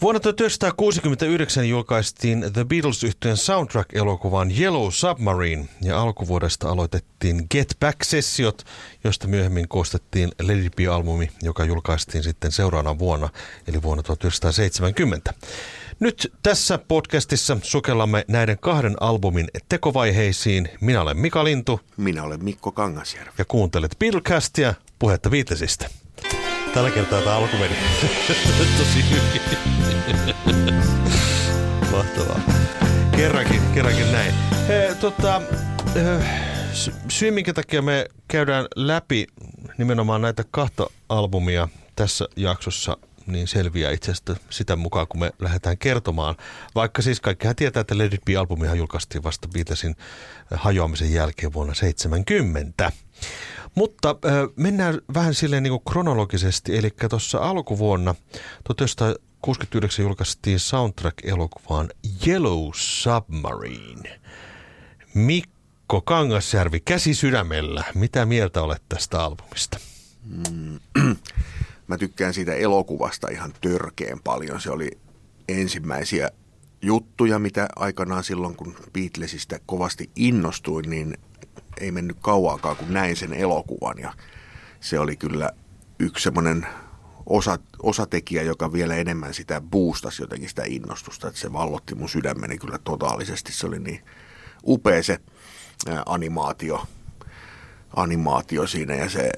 Vuonna 1969 julkaistiin The beatles yhtyeen soundtrack-elokuvan Yellow Submarine ja alkuvuodesta aloitettiin Get Back-sessiot, josta myöhemmin koostettiin Lady Be-albumi, joka julkaistiin sitten seuraavana vuonna, eli vuonna 1970. Nyt tässä podcastissa sukellamme näiden kahden albumin tekovaiheisiin. Minä olen Mika Lintu. Minä olen Mikko Kangasjärvi. Ja kuuntelet Beatlecastia, puhetta Beatlesista. Tällä kertaa tämä alku meni tosi hyvin. Mahtavaa. Kerrankin, kerrankin näin. He, tota, syy, minkä takia me käydään läpi nimenomaan näitä kahta albumia tässä jaksossa, niin selviää itse asiassa sitä mukaan, kun me lähdetään kertomaan. Vaikka siis kaikkihan tietää, että Let It Be-albumihan julkaistiin vasta Beatlesin hajoamisen jälkeen vuonna 70. Mutta äh, mennään vähän silleen niin kuin kronologisesti, eli tuossa alkuvuonna 1969 julkaistiin soundtrack-elokuvaan Yellow Submarine. Mikko Kangasjärvi, käsi sydämellä, mitä mieltä olet tästä albumista? Mm. Mä tykkään siitä elokuvasta ihan törkeen paljon. Se oli ensimmäisiä juttuja, mitä aikanaan silloin, kun Beatlesista kovasti innostuin, niin ei mennyt kauaakaan, kun näin sen elokuvan. Ja se oli kyllä yksi semmoinen osa, osatekijä, joka vielä enemmän sitä boostasi jotenkin sitä innostusta. Että se vallotti mun sydämeni kyllä totaalisesti. Se oli niin upea se animaatio, animaatio siinä ja se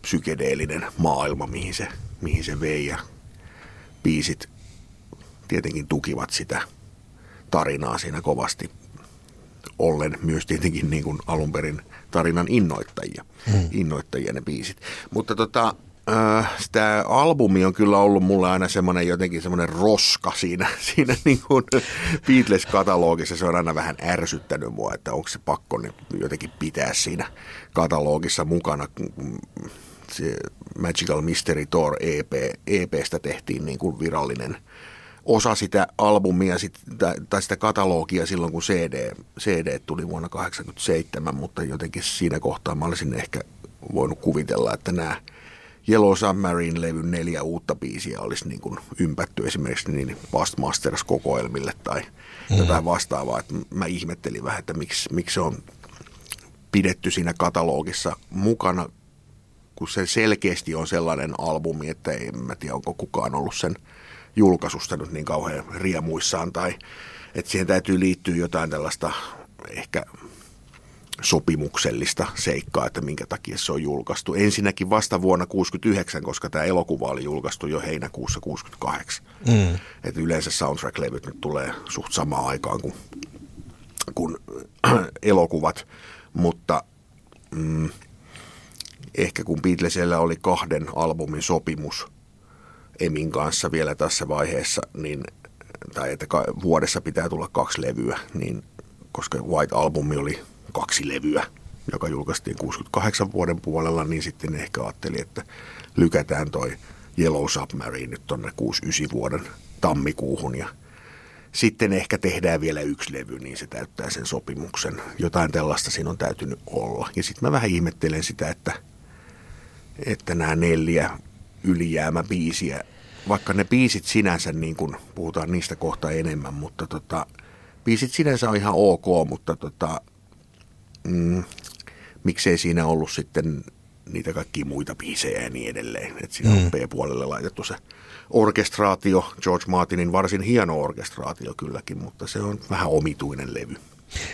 psykedeellinen maailma, mihin se, mihin se vei ja biisit tietenkin tukivat sitä tarinaa siinä kovasti ollen myös tietenkin niin kuin alun perin tarinan innoittajia, hmm. innoittajia ne biisit. Mutta tota, äh, tämä albumi on kyllä ollut mulle aina semmoinen jotenkin semmoinen roska siinä, siinä niin kuin Beatles-katalogissa. Se on aina vähän ärsyttänyt mua, että onko se pakko niin jotenkin pitää siinä katalogissa mukana. Se Magical Mystery Tour EP, EPstä tehtiin niin kuin virallinen – osa sitä albumia sit, tai sitä katalogia silloin, kun CD, CD tuli vuonna 1987, mutta jotenkin siinä kohtaa mä olisin ehkä voinut kuvitella, että nämä Yellow Submarine-levyn neljä uutta biisiä olisi niin kuin ympätty esimerkiksi niin Fast Masters-kokoelmille tai mm. jotain vastaavaa. Että mä ihmettelin vähän, että miksi, miksi se on pidetty siinä katalogissa mukana, kun se selkeästi on sellainen albumi, että en mä tiedä, onko kukaan ollut sen – julkaisusta nyt niin kauhean riemuissaan tai että siihen täytyy liittyä jotain tällaista ehkä sopimuksellista seikkaa, että minkä takia se on julkaistu. Ensinnäkin vasta vuonna 1969, koska tämä elokuva oli julkaistu jo heinäkuussa 68. Mm. Että yleensä soundtrack-levyt nyt tulee suht samaan aikaan kuin, kuin elokuvat, mutta mm, ehkä kun Beatlesillä oli kahden albumin sopimus – Emin kanssa vielä tässä vaiheessa, niin, tai että vuodessa pitää tulla kaksi levyä, niin koska White Albumi oli kaksi levyä, joka julkaistiin 68 vuoden puolella, niin sitten ehkä ajatteli, että lykätään toi Yellow Submarine nyt tonne 69 vuoden tammikuuhun ja sitten ehkä tehdään vielä yksi levy, niin se täyttää sen sopimuksen. Jotain tällaista siinä on täytynyt olla. Ja sitten mä vähän ihmettelen sitä, että, että nämä neljä ylijäämäbiisiä, vaikka ne biisit sinänsä, niin kuin puhutaan niistä kohta enemmän, mutta tota, biisit sinänsä on ihan ok, mutta tota, mm, miksei siinä ollut sitten niitä kaikkia muita biisejä ja niin edelleen. Että siinä mm. on B-puolelle laitettu se orkestraatio, George Martinin varsin hieno orkestraatio kylläkin, mutta se on vähän omituinen levy.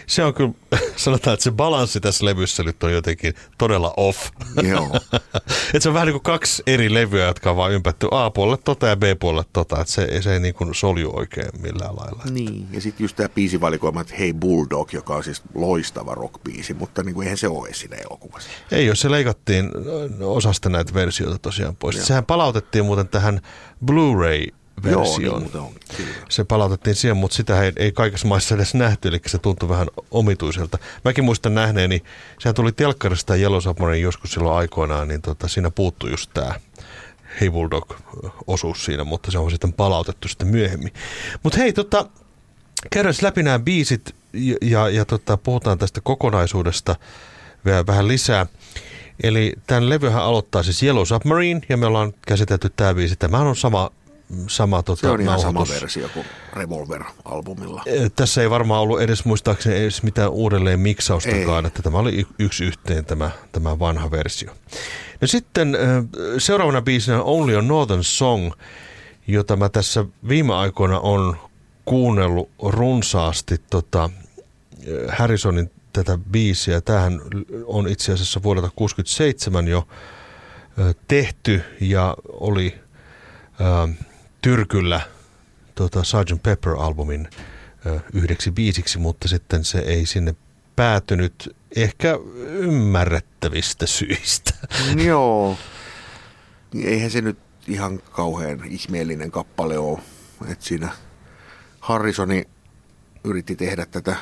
Se on kyllä, sanotaan, että se balanssi tässä levyssä nyt on jotenkin todella off. Joo. että se on vähän niin kuin kaksi eri levyä, jotka on vaan ympätty A-puolelle tota ja B-puolelle tota. Että se, se ei niin kuin solju oikein millään lailla. Niin, ja sitten just tämä biisivalikoima, että Hey Bulldog, joka on siis loistava rockbiisi, mutta niin kuin eihän se ole siinä elokuvassa. Ei, jos se leikattiin osasta näitä versioita tosiaan pois. Joo. Sehän palautettiin muuten tähän Blu-ray versioon. Joo, niin on, kyllä. Se palautettiin siihen, mutta sitä ei, ei kaikissa maissa edes nähty, eli se tuntui vähän omituiselta. Mäkin muistan nähneeni, sehän tuli telkkarista Yellow Submarine joskus silloin aikoinaan, niin tota, siinä puuttui just tämä Hey Bulldog-osuus siinä, mutta se on sitten palautettu sitten myöhemmin. Mutta hei, tota, käydään läpi nämä biisit ja, ja, ja tota, puhutaan tästä kokonaisuudesta vielä vähän lisää. Eli tämän levyhän aloittaa siis Yellow Submarine ja me ollaan käsitelty tämä biisi. Tämähän on sama sama tota, Se on ihan sama versio kuin Revolver-albumilla. Eh, Tässä ei varmaan ollut edes muistaakseni edes mitään uudelleen miksaustakaan, Ei. että tämä oli yksi yhteen tämä, tämä vanha versio. No sitten eh, seuraavana biisinä on Only a Northern Song, jota mä tässä viime aikoina on kuunnellut runsaasti tota, eh, Harrisonin tätä biisiä. Tämähän on itse asiassa vuodelta 1967 jo eh, tehty ja oli äh, Tyrkyllä tota Sgt. Pepper-albumin yhdeksi biisiksi, mutta sitten se ei sinne päätynyt ehkä ymmärrettävistä syistä. Joo. Eihän se nyt ihan kauhean ihmeellinen kappale ole. että siinä Harrisoni yritti tehdä tätä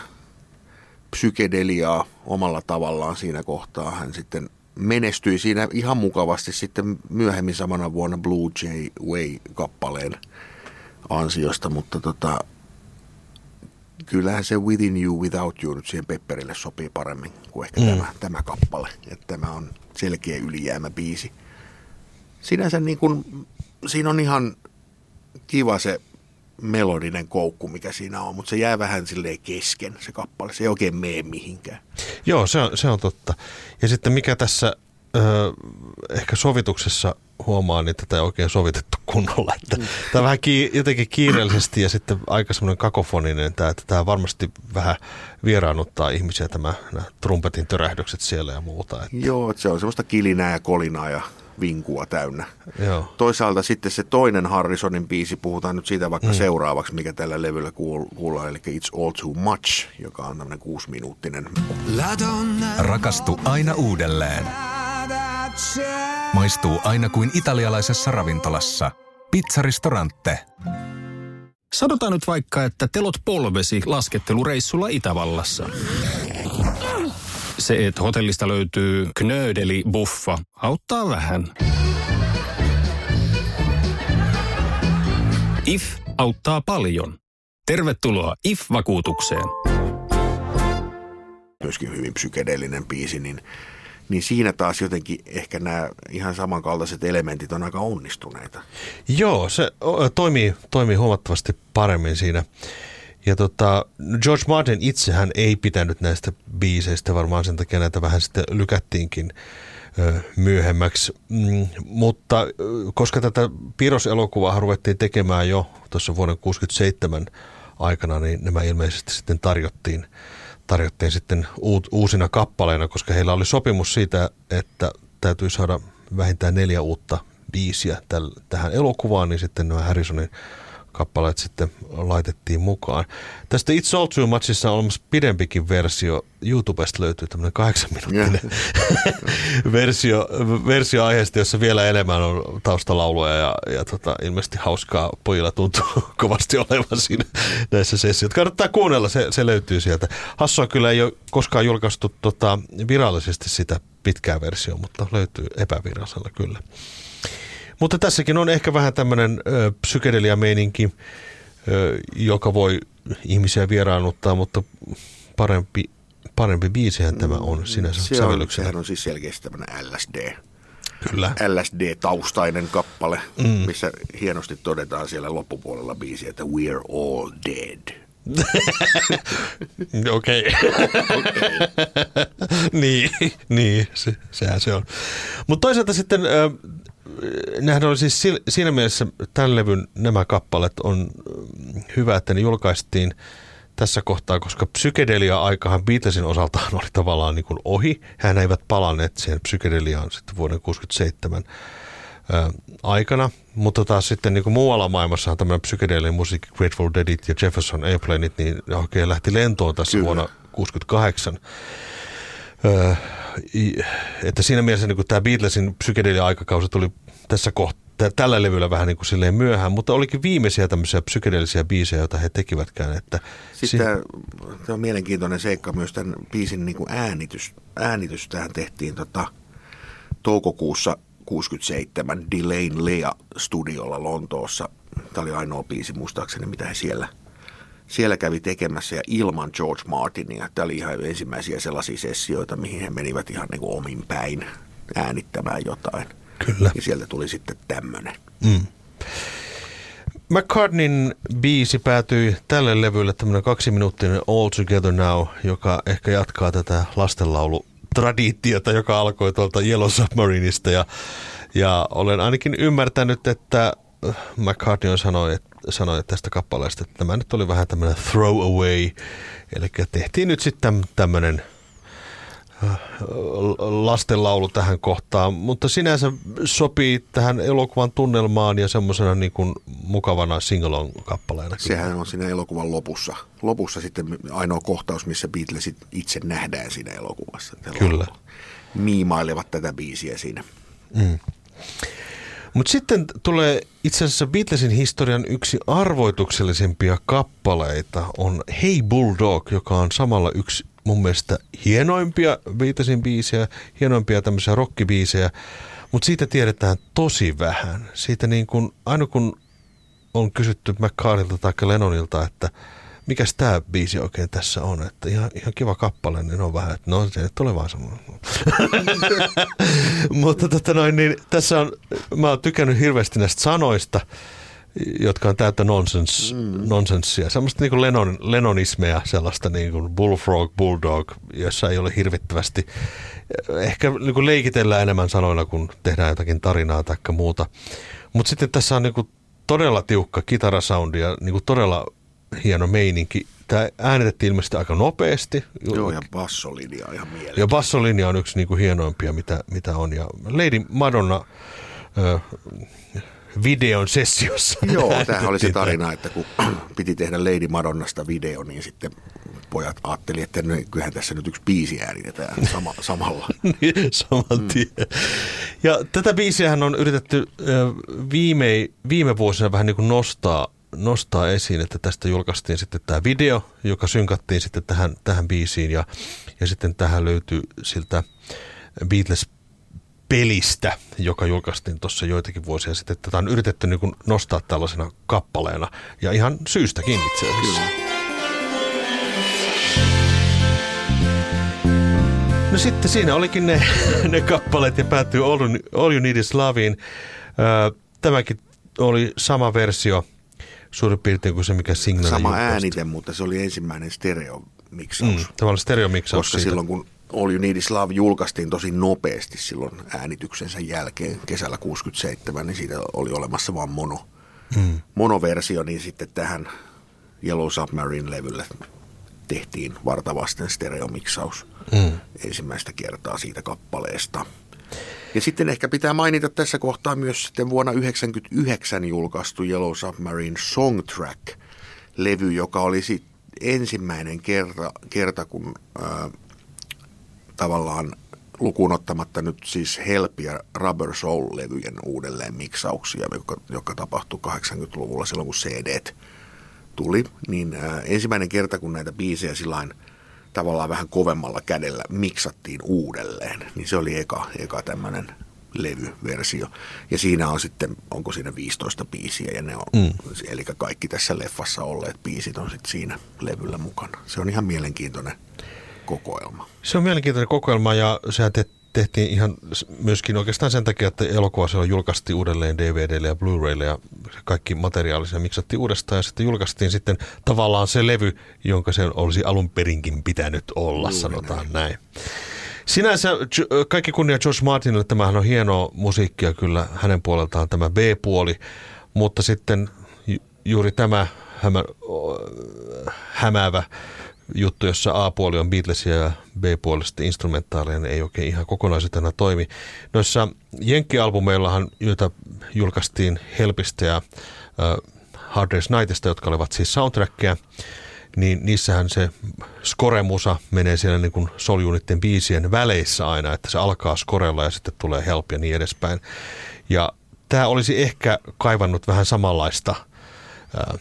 psykedeliaa omalla tavallaan siinä kohtaa. Hän sitten menestyi siinä ihan mukavasti sitten myöhemmin samana vuonna Blue Jay Way-kappaleen ansiosta, mutta tota, kyllähän se Within You, Without You nyt siihen Pepperille sopii paremmin kuin ehkä mm. tämä, tämä kappale. Että tämä on selkeä ylijäämäbiisi. Sinänsä niin kuin, siinä on ihan kiva se melodinen koukku, mikä siinä on, mutta se jää vähän silleen kesken se kappale. Se ei oikein mene mihinkään. Joo, se on, se on totta. Ja sitten mikä tässä ö, ehkä sovituksessa huomaa, niin tätä ei oikein sovitettu kunnolla. Että mm. Tämä on vähän ki- jotenkin kiireellisesti ja sitten aika semmoinen kakofoninen, tämä, että tämä varmasti vähän vieraannuttaa ihmisiä, tämä nämä trumpetin törähdykset siellä ja muuta. Että, Joo, että se on semmoista kilinää ja kolinaa ja vinkua täynnä. joo. Toisaalta sitten se toinen Harrisonin biisi, puhutaan nyt siitä vaikka mm. seuraavaksi, mikä tällä levyllä kuul- kuullaan, eli It's All Too Much, joka on tämmöinen kuusiminuuttinen. Rakastu aina uudelleen. Maistuu aina kuin italialaisessa ravintolassa. Pizzaristorante. Sanotaan nyt vaikka, että telot polvesi laskettelureissulla Itävallassa. Se, että hotellista löytyy knöydeli buffa, auttaa vähän. IF auttaa paljon. Tervetuloa IF-vakuutukseen. myöskin hyvin psykedeellinen biisi, niin, niin siinä taas jotenkin ehkä nämä ihan samankaltaiset elementit on aika onnistuneita. Joo, se toimii, toimii huomattavasti paremmin siinä. Ja tota, George Martin itsehän ei pitänyt näistä biiseistä, varmaan sen takia näitä vähän sitten lykättiinkin myöhemmäksi. Mm, mutta koska tätä Piros-elokuvaa ruvettiin tekemään jo tuossa vuoden 67 aikana, niin nämä ilmeisesti sitten tarjottiin, tarjottiin sitten uusina kappaleina, koska heillä oli sopimus siitä, että täytyy saada vähintään neljä uutta biisiä tähän elokuvaan, niin sitten nämä Harrisonin kappaleet sitten laitettiin mukaan. Tästä It's All Too Muchissa on olemassa pidempikin versio. YouTubesta löytyy tämmöinen kahdeksan minuuttinen versio, versio aiheesta, jossa vielä enemmän on taustalauluja ja, ja tota, ilmeisesti hauskaa pojilla tuntuu kovasti olevan siinä näissä sessioissa. Kannattaa kuunnella, se, se löytyy sieltä. Hassua kyllä ei ole koskaan julkaistu tota, virallisesti sitä pitkää versiota, mutta löytyy epävirallisella kyllä. Mutta tässäkin on ehkä vähän tämmöinen psykedelia-meininki, ö, joka voi ihmisiä vieraannuttaa, mutta parempi, parempi biisihän tämä on sinänsä Se on, sehän on siis selkeästi tämmöinen LSD. Kyllä. LSD-taustainen kappale, mm. missä hienosti todetaan siellä loppupuolella biisiä, että we're all dead. Okei. niin, niin se, sehän se on. Mutta toisaalta sitten, nämähän oli siis siinä mielessä tämän levyn nämä kappaleet on äh, hyvä, että ne julkaistiin tässä kohtaa, koska psykedelia-aikahan Beatlesin osaltaan oli tavallaan niin kuin ohi. Hän eivät palanneet siihen psykedeliaan sitten vuoden 67 ö, aikana, mutta taas sitten niin kuin muualla maailmassa tämmöinen psykedeellinen musiikki, Grateful Deadit ja Jefferson Airplaneit, niin oikein lähti lentoon tässä Kyllä. vuonna 68. Öö, että siinä mielessä niin tämä Beatlesin psykedelia-aikakausi tuli tässä kohtaa tä- tällä levyllä vähän niin kuin silleen myöhään, mutta olikin viimeisiä tämmöisiä psykedeellisiä biisejä, joita he tekivätkään. Että Sitten tämä on mielenkiintoinen seikka myös tämän biisin niin kuin äänitys. Äänitys tähän tehtiin tota, toukokuussa 67 Delane Lea studiolla Lontoossa. Tämä oli ainoa biisi muistaakseni, mitä he siellä, siellä kävi tekemässä ja ilman George Martinia. Tämä oli ihan ensimmäisiä sellaisia sessioita, mihin he menivät ihan niin kuin omin päin äänittämään jotain. Kyllä. Ja sieltä tuli sitten tämmöinen. Mm. McCartneyn biisi päätyi tälle levylle tämmöinen kaksiminuuttinen All Together Now, joka ehkä jatkaa tätä lastenlaulu traditiota, joka alkoi tuolta Yellow Submarineista ja, ja olen ainakin ymmärtänyt, että McCartney on sanoi, että, sanoi tästä kappaleesta, että tämä nyt oli vähän tämmöinen throwaway, eli tehtiin nyt sitten tämmöinen lastenlaulu tähän kohtaan, mutta sinänsä sopii tähän elokuvan tunnelmaan ja semmoisena niin kuin mukavana singalon kappaleena. Sehän on siinä elokuvan lopussa. Lopussa sitten ainoa kohtaus, missä Beatlesit itse nähdään siinä elokuvassa. Kyllä. Miimailevat tätä biisiä siinä. Mm. Mutta sitten tulee itse asiassa Beatlesin historian yksi arvoituksellisimpia kappaleita on Hey Bulldog, joka on samalla yksi mun mielestä hienoimpia Beatlesin biisejä, hienoimpia tämmöisiä rockibiisejä, mutta siitä tiedetään tosi vähän. Siitä niin kun, aina kun on kysytty McCartneylta tai Lennonilta, että mikä tämä biisi oikein tässä on, että ihan, ihan kiva kappale, niin on vähän, että no se nyt tulee vaan semmoinen. Mutta tota noin, niin tässä on, mä oon tykännyt hirveästi näistä sanoista, jotka on täyttä nonsens, mm. nonsenssia. Semmoista niin kuin Lennon, Lennonismea, sellaista niin kuin bullfrog, bulldog, jossa ei ole hirvittävästi, ehkä niin kuin leikitellään enemmän sanoilla, kun tehdään jotakin tarinaa tai muuta. Mutta sitten tässä on niin kuin todella tiukka kitarasoundi ja niin kuin todella hieno meininki. Tämä äänitettiin ilmeisesti aika nopeasti. Joo, ja bassolinja on ihan mielenkiintoinen. Ja bassolinja on yksi niin kuin hienoimpia, mitä, mitä on. Ja Lady Madonna... Videon sessiossa. Joo, tämähän oli se tarina, että kun piti tehdä Lady Madonnasta video, niin sitten pojat ajatteli, että no, kyllähän tässä nyt yksi biisi äänitetään sama, samalla. Niin, saman tien. Mm. Ja tätä biisiähän on yritetty viime, viime vuosina vähän niin kuin nostaa, nostaa esiin, että tästä julkaistiin sitten tämä video, joka synkattiin sitten tähän, tähän biisiin ja, ja sitten tähän löytyy siltä Beatles pelistä, joka julkaistiin tuossa joitakin vuosia sitten. Tätä on yritetty niin kuin nostaa tällaisena kappaleena ja ihan syystäkin itse asiassa. Kyllä. No sitten siinä olikin ne, ne kappaleet ja päättyy All, All You Need Is Loveen. Tämäkin oli sama versio suurin piirtein kuin se, mikä Signal Sama äänite, mutta se oli ensimmäinen stereomiksaus. Mm, tavallaan stereomiksaus Koska siitä. silloin kun All You Need Is Love julkaistiin tosi nopeasti silloin äänityksensä jälkeen kesällä 67, niin siitä oli olemassa vain mono, mm. monoversio, niin sitten tähän Yellow Submarine-levylle tehtiin vartavasten stereomiksaus mm. ensimmäistä kertaa siitä kappaleesta. Ja sitten ehkä pitää mainita tässä kohtaa myös sitten vuonna 1999 julkaistu Yellow Submarine Songtrack-levy, joka oli sitten ensimmäinen kerta, kerta kun ää, tavallaan lukuun ottamatta nyt siis Help ja Rubber Soul-levyjen uudelleen miksauksia, joka, joka tapahtui 80-luvulla silloin, kun CD tuli, niin ää, ensimmäinen kerta, kun näitä biisejä sillain tavallaan vähän kovemmalla kädellä miksattiin uudelleen, niin se oli eka, eka tämmöinen levyversio. Ja siinä on sitten, onko siinä 15 biisiä ja ne on, mm. eli kaikki tässä leffassa olleet biisit on sitten siinä levyllä mukana. Se on ihan mielenkiintoinen kokoelma. Se on mielenkiintoinen kokoelma ja sehän te, tehtiin ihan myöskin oikeastaan sen takia, että elokuva silloin julkaistiin uudelleen DVDlle ja Blu-raylle ja kaikki materiaali se miksattiin uudestaan ja sitten julkaistiin sitten tavallaan se levy, jonka se olisi alun perinkin pitänyt olla, Juuri sanotaan näin. näin. Sinänsä kaikki kunnia George Martinille, tämähän on hienoa musiikkia kyllä hänen puoleltaan tämä B-puoli, mutta sitten juuri tämä hämä, hämäävä juttu, jossa A-puoli on Beatlesia ja B-puoli sitten instrumentaalinen, ei oikein ihan kokonaisuutena toimi. Noissa Jenkki-albumeillahan, joita julkaistiin Helpistä ja uh, Hard Day's Nightista, jotka olivat siis soundtrackia, niin niissähän se skoremusa menee siellä niin kuin biisien väleissä aina, että se alkaa skorella ja sitten tulee help ja niin edespäin. Ja tämä olisi ehkä kaivannut vähän samanlaista ää,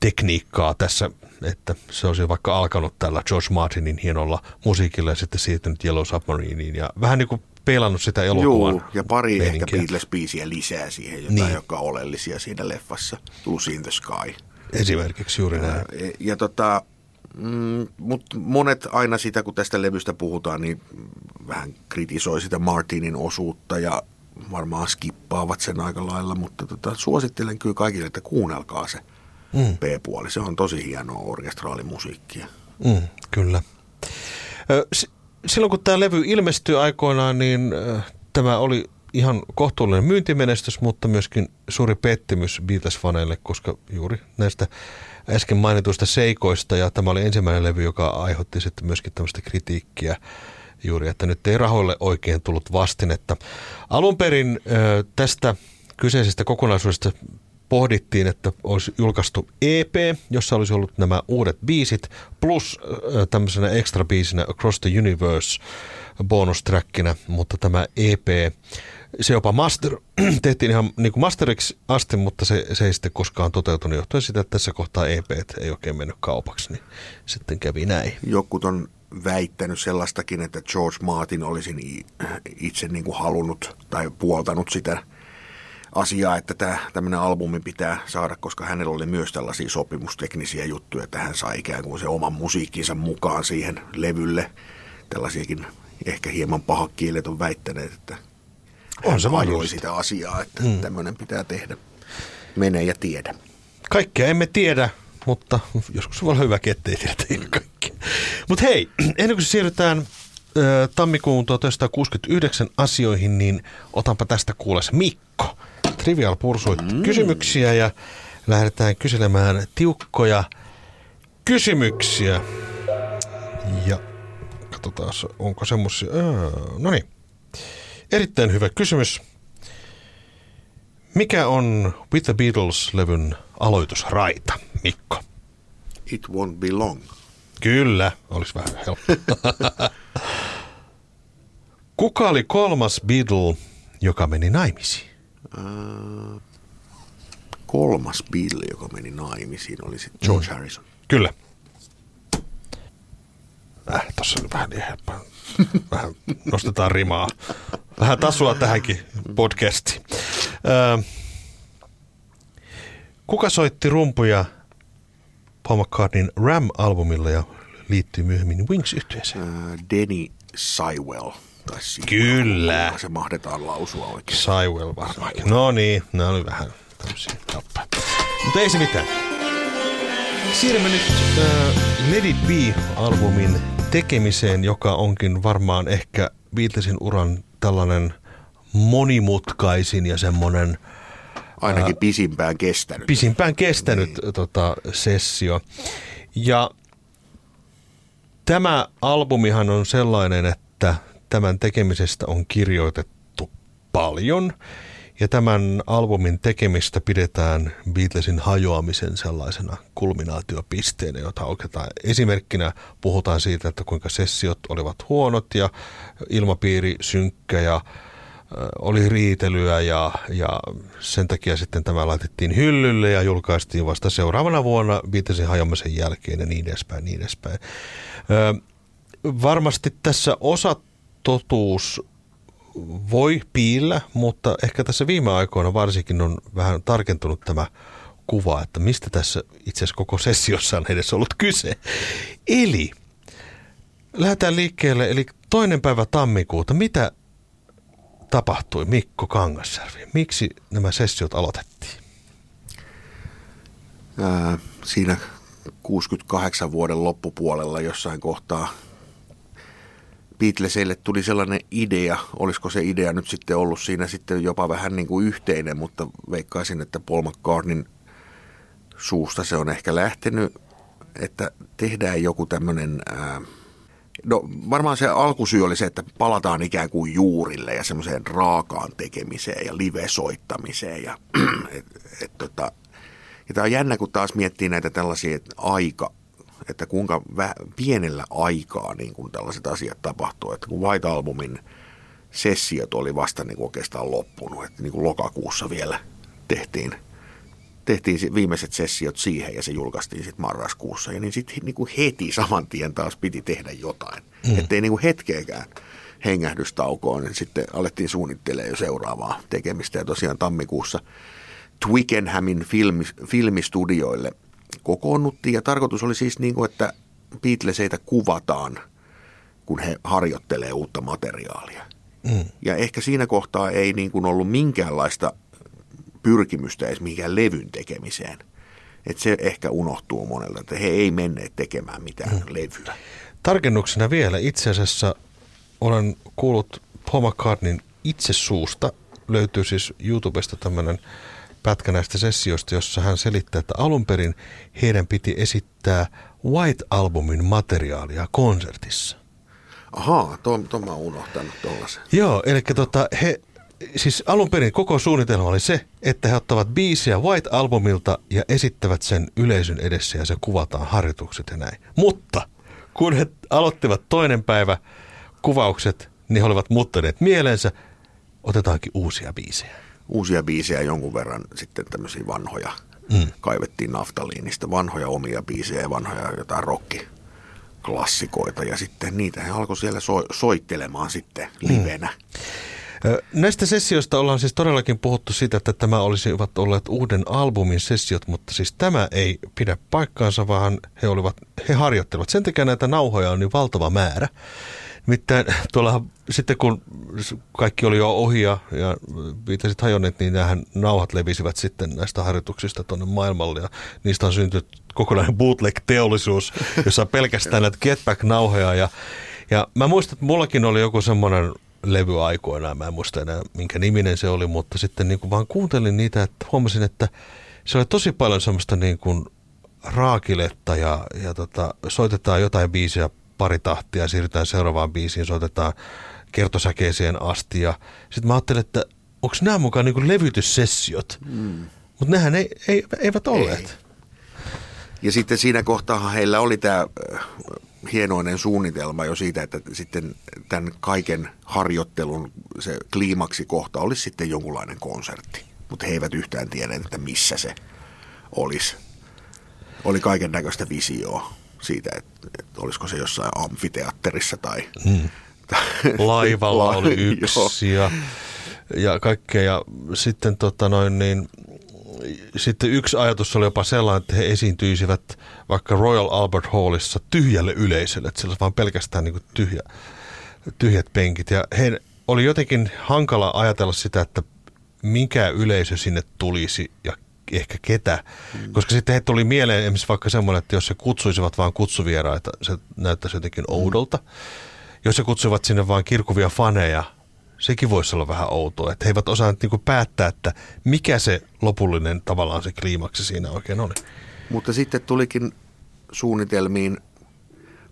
tekniikkaa tässä, että se olisi vaikka alkanut tällä George Martinin hienolla musiikilla ja sitten siirtynyt Yellow Submarineen ja vähän niin kuin peilannut sitä elokuvan Joo, ja pari meininkiä. ehkä Beatles-biisiä lisää siihen, jotain, Niin. jotka on oleellisia siinä leffassa. Lucy in the Sky. Esimerkiksi juuri näin. Ja, ja tota, mm, mutta monet aina sitä, kun tästä levystä puhutaan, niin vähän kritisoi sitä Martinin osuutta ja varmaan skippaavat sen aika lailla, mutta tota, suosittelen kyllä kaikille, että kuunnelkaa se mm. B-puoli. Se on tosi hienoa orkestraalimusiikkia. Mm, kyllä. S- Silloin kun tämä levy ilmestyi aikoinaan, niin tämä oli ihan kohtuullinen myyntimenestys, mutta myöskin suuri pettymys Beatles-faneille, koska juuri näistä äsken mainituista seikoista, ja tämä oli ensimmäinen levy, joka aiheutti sitten myöskin tämmöistä kritiikkiä juuri, että nyt ei rahoille oikein tullut vastinetta. Alun perin tästä kyseisestä kokonaisuudesta pohdittiin, että olisi julkaistu EP, jossa olisi ollut nämä uudet biisit, plus tämmöisenä extra biisinä Across the Universe bonustrackinä, mutta tämä EP, se jopa master, tehtiin ihan niin kuin masteriksi asti, mutta se, se ei sitten koskaan toteutunut johtuen siitä, että tässä kohtaa EP ei oikein mennyt kaupaksi, niin sitten kävi näin. Jokut on väittänyt sellaistakin, että George Martin olisi itse niin kuin halunnut tai puoltanut sitä asiaa, että tämä tämmöinen albumi pitää saada, koska hänellä oli myös tällaisia sopimusteknisiä juttuja, että hän sai ikään kuin se oman musiikkinsa mukaan siihen levylle. Tällaisiakin ehkä hieman pahakielet on väittäneet, että On se ajoi mahdollista. sitä asiaa, että mm. tämmöinen pitää tehdä. Mene ja tiedä. Kaikkea emme tiedä, mutta joskus voi olla hyväkin, ettei tiedä kaikkea. Mutta hei, ennen kuin siirrytään ö, tammikuun 1969 asioihin, niin otanpa tästä kuules Mikko. Trivial Pursuit mm. kysymyksiä ja lähdetään kyselemään tiukkoja kysymyksiä. Ja katsotaan, onko semmoisia. No niin. Erittäin hyvä kysymys. Mikä on With the Beatles-levyn aloitusraita, Mikko? It won't be long. Kyllä, olisi vähän helppo. Kuka oli kolmas Beatle, joka meni naimisiin? Äh, kolmas Beatle, joka meni naimisiin, oli sitten George mm. Harrison. Kyllä. Äh, tossa oli vähän helppoa. Vähän nostetaan rimaa. Vähän tasua tähänkin podcastiin. Kuka soitti rumpuja Paul McCartneyn Ram-albumilla ja liittyy myöhemmin Wings-yhtyeeseen? Äh, Denny Sywell. Tai Sewell, Kyllä. Se mahdetaan lausua oikein. Sywell varmaankin. No niin, nämä oli vähän tämmöisiä helppoja. Mutta ei se mitään. Siirrymme nyt äh, Let It Be-albumin tekemiseen, joka onkin varmaan ehkä Beatlesin uran tällainen monimutkaisin ja semmoinen Ainakin pisimpään kestänyt. pisimpään kestänyt niin. tota, sessio. Ja tämä albumihan on sellainen, että tämän tekemisestä on kirjoitettu paljon. Ja tämän albumin tekemistä pidetään Beatlesin hajoamisen sellaisena kulminaatiopisteenä, jota oikeastaan esimerkkinä puhutaan siitä, että kuinka sessiot olivat huonot ja ilmapiiri synkkä ja oli riitelyä ja, ja sen takia sitten tämä laitettiin hyllylle ja julkaistiin vasta seuraavana vuonna Beatlesin hajoamisen jälkeen ja niin edespäin, niin edespäin. Ö, varmasti tässä osa totuus voi piillä, mutta ehkä tässä viime aikoina varsinkin on vähän tarkentunut tämä kuva, että mistä tässä itse asiassa koko sessiossa on edes ollut kyse. Eli lähdetään liikkeelle, eli toinen päivä tammikuuta, mitä tapahtui Mikko Kangasjärvi? Miksi nämä sessiot aloitettiin? Ää, siinä 68 vuoden loppupuolella jossain kohtaa Beatlesille tuli sellainen idea, olisiko se idea nyt sitten ollut siinä sitten jopa vähän niin kuin yhteinen, mutta veikkaisin, että Paul McCartneyn suusta se on ehkä lähtenyt, että tehdään joku tämmöinen, ää, no varmaan se alkusyy oli se, että palataan ikään kuin juurille ja semmoiseen raakaan tekemiseen ja live-soittamiseen ja et, et, tota, ja tämä on jännä, kun taas miettii näitä tällaisia että aika, että kuinka vä, pienellä aikaa niin kuin tällaiset asiat tapahtuu. Että kun White Albumin sessiot oli vasta niin kuin oikeastaan loppunut. Että niin kuin lokakuussa vielä tehtiin, tehtiin viimeiset sessiot siihen ja se julkaistiin sitten marraskuussa. Ja niin sitten niin kuin heti saman tien taas piti tehdä jotain. Mm. Että ei niin kuin hetkeäkään hengähdystaukoon, niin sitten alettiin suunnittelemaan jo seuraavaa tekemistä. Ja tosiaan tammikuussa Twickenhamin filmi, filmistudioille kokoonnuttiin ja tarkoitus oli siis niin kuin, että Beatleseitä kuvataan, kun he harjoittelee uutta materiaalia. Mm. Ja ehkä siinä kohtaa ei niin kuin ollut minkäänlaista pyrkimystä edes mihinkään levyn tekemiseen. Että se ehkä unohtuu monelta, että he ei menneet tekemään mitään mm. levyä. Tarkennuksena vielä, itse asiassa olen kuullut Paul McCartneyn itse suusta, löytyy siis YouTubesta tämmöinen pätkä näistä sessioista, jossa hän selittää, että alun perin heidän piti esittää White Albumin materiaalia konsertissa. Ahaa, tuon mä oon unohtanut tuollaisen. Joo, eli tota, he, siis alun perin koko suunnitelma oli se, että he ottavat biisiä White Albumilta ja esittävät sen yleisön edessä ja se kuvataan harjoitukset ja näin. Mutta kun he aloittivat toinen päivä kuvaukset, niin he olivat muuttaneet mielensä, otetaankin uusia biisejä. Uusia biisejä jonkun verran sitten tämmöisiä vanhoja. Mm. Kaivettiin naftaliinista vanhoja omia biisejä ja vanhoja jotain rokki klassikoita ja sitten niitä he alkoi siellä so- soittelemaan sitten livenä. Mm. Näistä sessioista ollaan siis todellakin puhuttu siitä, että tämä olisivat olleet uuden albumin sessiot, mutta siis tämä ei pidä paikkaansa, vaan he, olivat, he harjoittelevat. Sen takia näitä nauhoja on niin valtava määrä. Nimittäin tuolla sitten kun kaikki oli jo ohi ja, ja viitasit hajonneet, niin nämähän nauhat levisivät sitten näistä harjoituksista tuonne maailmalle ja niistä on syntynyt kokonainen bootleg-teollisuus, jossa on pelkästään näitä getback-nauhoja ja, ja mä muistan, että mullakin oli joku semmoinen levy aikoinaan, mä en muista enää minkä niminen se oli, mutta sitten niin kuin vaan kuuntelin niitä, että huomasin, että se oli tosi paljon semmoista niin kuin raakiletta ja, ja tota, soitetaan jotain biisiä pari tahtia ja siirrytään seuraavaan biisiin, soitetaan kertosäkeeseen asti. Ja sitten mä ajattelin, että onko nämä mukaan niin levytyssessiot? Mm. Mutta nehän ei, ei, eivät olleet. Ei. Ja sitten siinä kohtaa heillä oli tämä hienoinen suunnitelma jo siitä, että sitten tämän kaiken harjoittelun se kliimaksi kohta olisi sitten jonkunlainen konsertti. Mutta he eivät yhtään tienneet, että missä se olisi. Oli kaiken näköistä visioa siitä, että, että olisiko se jossain amfiteatterissa tai... Hmm. Laivalla oli yksi ja, ja kaikkea. Ja sitten tota noin niin, sitten yksi ajatus oli jopa sellainen, että he esiintyisivät vaikka Royal Albert Hallissa tyhjälle yleisölle, että siellä olisi vain pelkästään niin tyhjä, tyhjät penkit. Ja he oli jotenkin hankala ajatella sitä, että mikä yleisö sinne tulisi ja ehkä ketä. Mm. Koska sitten he tuli mieleen esimerkiksi vaikka semmoinen, että jos se kutsuisivat vain kutsuvieraita, se näyttäisi jotenkin mm. oudolta. Jos he kutsuivat sinne vain kirkuvia faneja, sekin voisi olla vähän outoa. Että he eivät osaa niin päättää, että mikä se lopullinen tavallaan se kliimaksi siinä oikein oli. Mutta sitten tulikin suunnitelmiin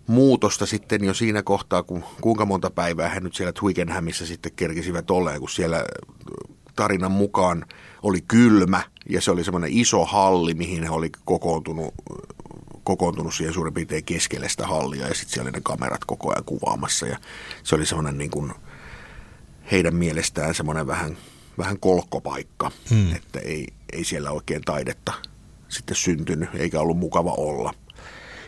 muutosta sitten jo siinä kohtaa, kun kuinka monta päivää he nyt siellä Twickenhamissa sitten kerkisivät olleen, kun siellä tarinan mukaan oli kylmä ja se oli semmoinen iso halli, mihin he oli kokoontunut, kokoontunut siihen suurin piirtein keskelle sitä hallia ja sitten siellä oli ne kamerat koko ajan kuvaamassa ja se oli semmoinen niin kuin heidän mielestään semmoinen vähän, vähän kolkkopaikka, hmm. että ei, ei siellä oikein taidetta sitten syntynyt eikä ollut mukava olla –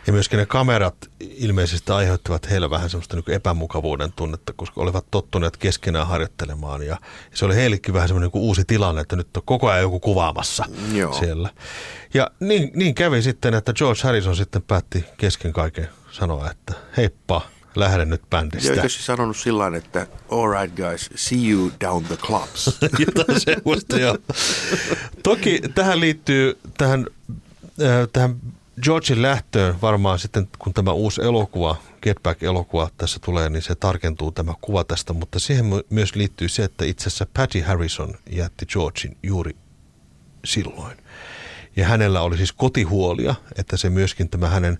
ja myöskin ne kamerat ilmeisesti aiheuttivat heille vähän semmoista niin epämukavuuden tunnetta, koska olivat tottuneet keskenään harjoittelemaan. Ja se oli heillekin vähän semmoinen niin uusi tilanne, että nyt on koko ajan joku kuvaamassa Joo. siellä. Ja niin, niin kävi sitten, että George Harrison sitten päätti kesken kaiken sanoa, että heippa, lähden nyt bändistä. Eikö se sanonut sillä että all right guys, see you down the clubs. Jotain semmoista, joo. Toki tähän liittyy, tähän, äh, tähän Georgein lähtöön varmaan sitten, kun tämä uusi elokuva, Get Back-elokuva tässä tulee, niin se tarkentuu tämä kuva tästä, mutta siihen myös liittyy se, että itse asiassa Patty Harrison jätti Georgein juuri silloin. Ja hänellä oli siis kotihuolia, että se myöskin tämä hänen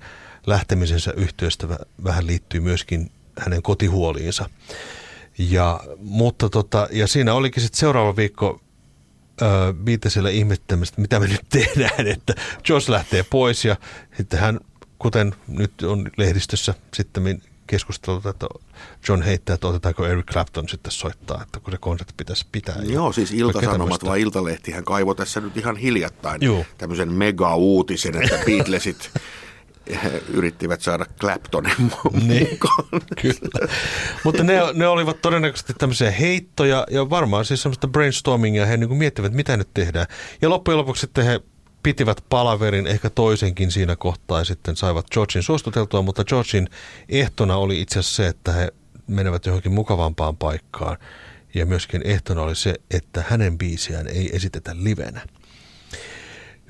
lähtemisensä yhteystä vähän liittyy myöskin hänen kotihuoliinsa. Ja, mutta tota, ja siinä olikin sitten seuraava viikko Beatlesille ihmettelemistä, mitä me nyt tehdään, että Josh lähtee pois ja sitten hän, kuten nyt on lehdistössä sitten keskustelut, että John heittää, että otetaanko Eric Clapton sitten soittaa, että kun se konsertti pitäisi pitää. Joo, siis Ilta-Sanomat vai Iltalehti, hän kaivoi tässä nyt ihan hiljattain Joo. tämmöisen mega-uutisen, että Beatlesit yrittivät saada Claptonin niin, mukaan. Kyllä. Mutta ne, ne olivat todennäköisesti tämmöisiä heittoja ja varmaan siis semmoista brainstormingia. He niin miettivät, mitä nyt tehdään. Ja loppujen lopuksi sitten he pitivät palaverin, ehkä toisenkin siinä kohtaa ja sitten saivat Georgin suostuteltua, mutta Georgin ehtona oli itse asiassa se, että he menevät johonkin mukavampaan paikkaan. Ja myöskin ehtona oli se, että hänen biisiään ei esitetä livenä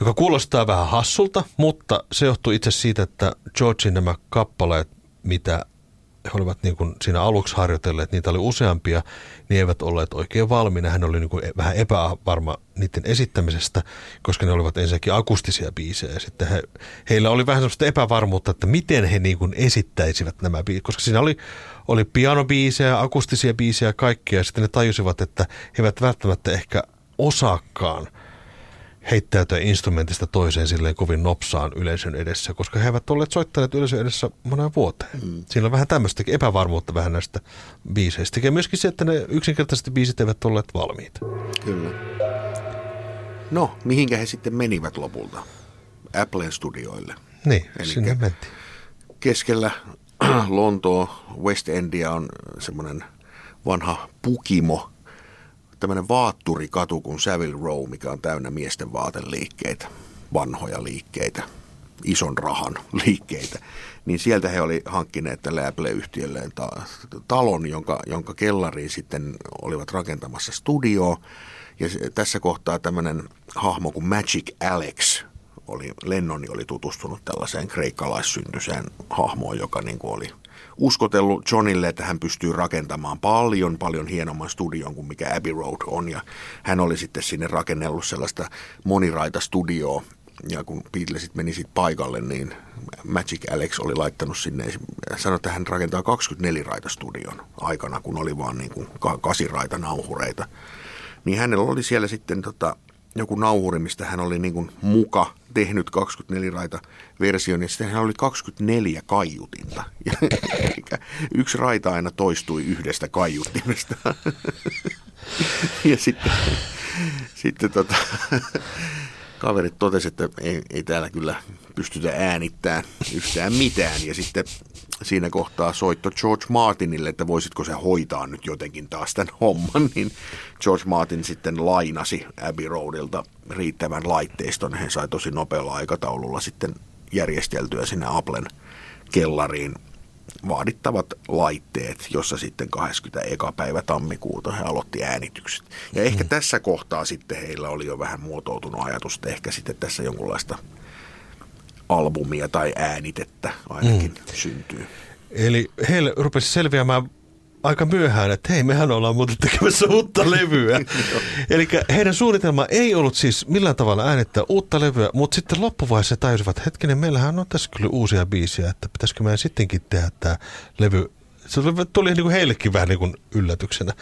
joka kuulostaa vähän hassulta, mutta se johtuu itse siitä, että Georgein nämä kappaleet, mitä he olivat niin kuin siinä aluksi harjoitelleet, niitä oli useampia, niin eivät olleet oikein valmiina. Hän oli niin kuin vähän epävarma niiden esittämisestä, koska ne olivat ensinnäkin akustisia biisejä. Sitten he, heillä oli vähän sellaista epävarmuutta, että miten he niin kuin esittäisivät nämä biisit, koska siinä oli, oli pianobiisejä, akustisia biisejä, kaikkia. Ja sitten ne tajusivat, että he eivät välttämättä ehkä osaakaan – heittäytyä instrumentista toiseen silleen kovin nopsaan yleisön edessä, koska he eivät olleet soittaneet yleisön edessä moneen vuoteen. Mm. Siinä on vähän tämmöistä epävarmuutta vähän näistä biiseistä. Ja myöskin se, että ne yksinkertaisesti biisit eivät olleet valmiita. Kyllä. No, mihinkä he sitten menivät lopulta? Applen studioille. Niin, Elikkä sinne mentiin. Keskellä Lontoa, West Endia on semmoinen vanha pukimo, tämmöinen vaatturikatu kuin Savile Row, mikä on täynnä miesten vaateliikkeitä, vanhoja liikkeitä, ison rahan liikkeitä, niin sieltä he oli hankkineet tälle Apple-yhtiölleen ta- talon, jonka, jonka kellariin sitten olivat rakentamassa studio. Ja tässä kohtaa tämmöinen hahmo kuin Magic Alex, oli, Lennoni oli tutustunut tällaiseen kreikkalaissyntyiseen hahmoon, joka niin kuin oli – uskotellut Johnille, että hän pystyy rakentamaan paljon, paljon hienomman studion kuin mikä Abbey Road on. Ja hän oli sitten sinne rakennellut sellaista moniraita studioa, ja kun Beatlesit meni sitten paikalle, niin Magic Alex oli laittanut sinne, sanoi, että hän rakentaa 24 raita studion aikana, kun oli vaan niin kuin kasiraita nauhureita. Niin hänellä oli siellä sitten tota, joku nauhuri, mistä hän oli niin kuin muka tehnyt 24 raita version, ja sitten hän oli 24 kaiutinta. Ja, yksi raita aina toistui yhdestä kaiuttimesta. ja sitten, sitten tota, kaverit totesivat, että ei, ei täällä kyllä pystytä äänittämään yhtään mitään. Ja sitten siinä kohtaa soitto George Martinille, että voisitko se hoitaa nyt jotenkin taas tämän homman, niin George Martin sitten lainasi Abbey Roadilta riittävän laitteiston. He sai tosi nopealla aikataululla sitten järjesteltyä sinne Applen kellariin vaadittavat laitteet, jossa sitten 20. eka päivä tammikuuta he aloitti äänitykset. Ja ehkä mm. tässä kohtaa sitten heillä oli jo vähän muotoutunut ajatus, että ehkä sitten tässä jonkunlaista albumia tai äänitettä ainakin mm. syntyy. Eli heille rupesi selviämään aika myöhään, että hei, mehän ollaan muuten tekemässä uutta levyä. Eli heidän suunnitelma ei ollut siis millään tavalla äänittää uutta levyä, mutta sitten loppuvaiheessa tajusivat, että hetkinen, meillähän on tässä kyllä uusia biisiä, että pitäisikö meidän sittenkin tehdä tämä levy. Se tuli niin kuin heillekin vähän niin kuin yllätyksenä.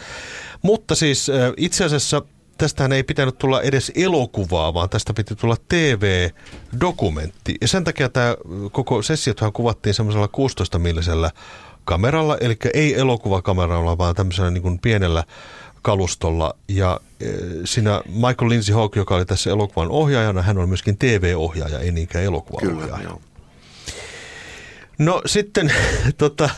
Mutta siis itse asiassa tästähän ei pitänyt tulla edes elokuvaa, vaan tästä piti tulla TV-dokumentti. Ja sen takia tämä koko sessiothan kuvattiin semmoisella 16 millisellä kameralla, eli ei elokuvakameralla, vaan tämmöisellä niin kuin pienellä kalustolla. Ja siinä Michael Lindsay Hawk, joka oli tässä elokuvan ohjaajana, hän on myöskin TV-ohjaaja, ei niinkään elokuvaohjaaja. Kyllä, No sitten tota,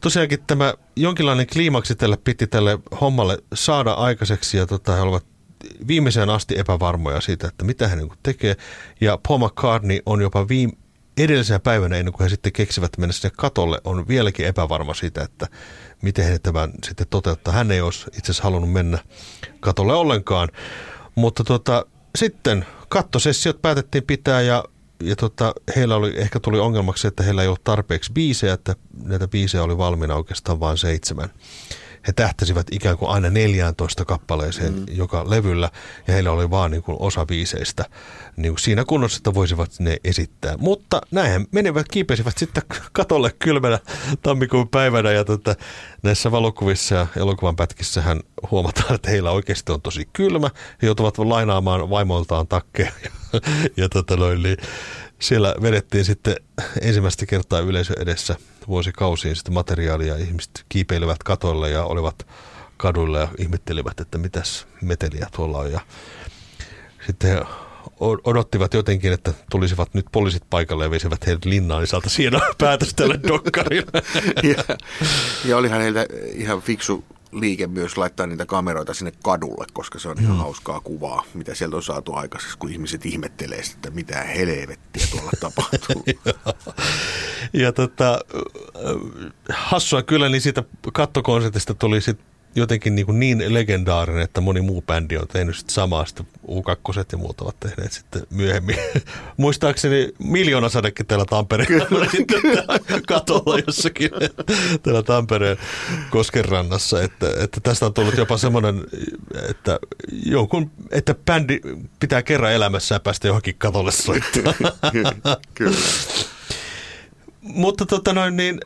tosiaankin tämä jonkinlainen kliimaksi tälle piti tälle hommalle saada aikaiseksi ja tota, he olivat viimeiseen asti epävarmoja siitä, että mitä hän niin tekee. Ja Paul McCartney on jopa viime, edellisenä päivänä, ennen kuin he sitten keksivät mennä sinne katolle, on vieläkin epävarma siitä, että miten he tämän sitten toteuttaa. Hän ei olisi itse asiassa halunnut mennä katolle ollenkaan. Mutta tota, sitten kattosessiot päätettiin pitää ja, ja tota, heillä oli, ehkä tuli ongelmaksi, että heillä ei ollut tarpeeksi biisejä, että näitä biisejä oli valmiina oikeastaan vain seitsemän he tähtäsivät ikään kuin aina 14 kappaleeseen mm. joka levyllä, ja heillä oli vaan niin kuin osa biiseistä niin kuin siinä kunnossa, että voisivat ne esittää. Mutta näinhän menevät, kiipesivät sitten katolle kylmänä tammikuun päivänä, ja tota, näissä valokuvissa ja elokuvan pätkissähän huomataan, että heillä oikeasti on tosi kylmä. He joutuvat lainaamaan vaimoiltaan takkeja, ja, ja tota noin, niin, siellä vedettiin sitten ensimmäistä kertaa yleisö edessä vuosikausiin sitten materiaalia. Ihmiset kiipeilevät katolle ja olivat kaduilla ja ihmettelivät, että mitäs meteliä tuolla on. Ja sitten odottivat jotenkin, että tulisivat nyt poliisit paikalle ja veisivät heidät linnaan, niin saataisiin päätös tälle dokkarille. ja, ja olihan heiltä ihan fiksu liike myös laittaa niitä kameroita sinne kadulle, koska se on ihan mm. hauskaa kuvaa, mitä sieltä on saatu aikaiseksi, kun ihmiset ihmettelee sitä, että mitä helvettiä tuolla tapahtuu. ja tota, hassua kyllä, niin siitä kattokonsertista tuli sitten jotenkin niin, kuin niin legendaarinen, että moni muu bändi on tehnyt sit samaa, sitten U2 ja muut ovat tehneet sitten myöhemmin. Muistaakseni miljoona sadekin täällä Tampereella katolla jossakin täällä Tampereen koskenrannassa, että, että tästä on tullut jopa semmoinen, että jonkun, että bändi pitää kerran elämässään päästä johonkin katolle soittaa. Kyllä. Mutta tota noin, niin,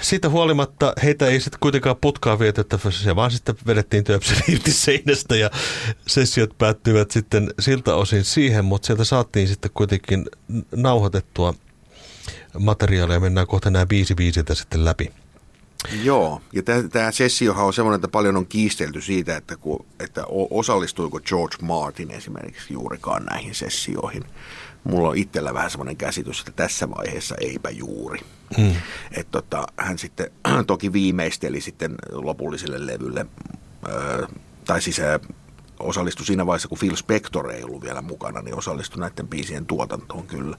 siitä huolimatta heitä ei sitten kuitenkaan putkaa vietettä, se vaan sitten vedettiin työpsen irti seinästä ja sessiot päättyivät sitten siltä osin siihen, mutta sieltä saatiin sitten kuitenkin nauhoitettua materiaalia mennään kohta nämä viisi viisiltä sitten läpi. Joo, ja tämä sessiohan on semmoinen, että paljon on kiistelty siitä, että, ku, että osallistuiko George Martin esimerkiksi juurikaan näihin sessioihin mulla on itsellä vähän semmoinen käsitys, että tässä vaiheessa eipä juuri. Hmm. Et tota, hän sitten toki viimeisteli sitten lopulliselle levylle, ö, tai siis osallistui siinä vaiheessa, kun Phil Spector ei ollut vielä mukana, niin osallistui näiden biisien tuotantoon kyllä.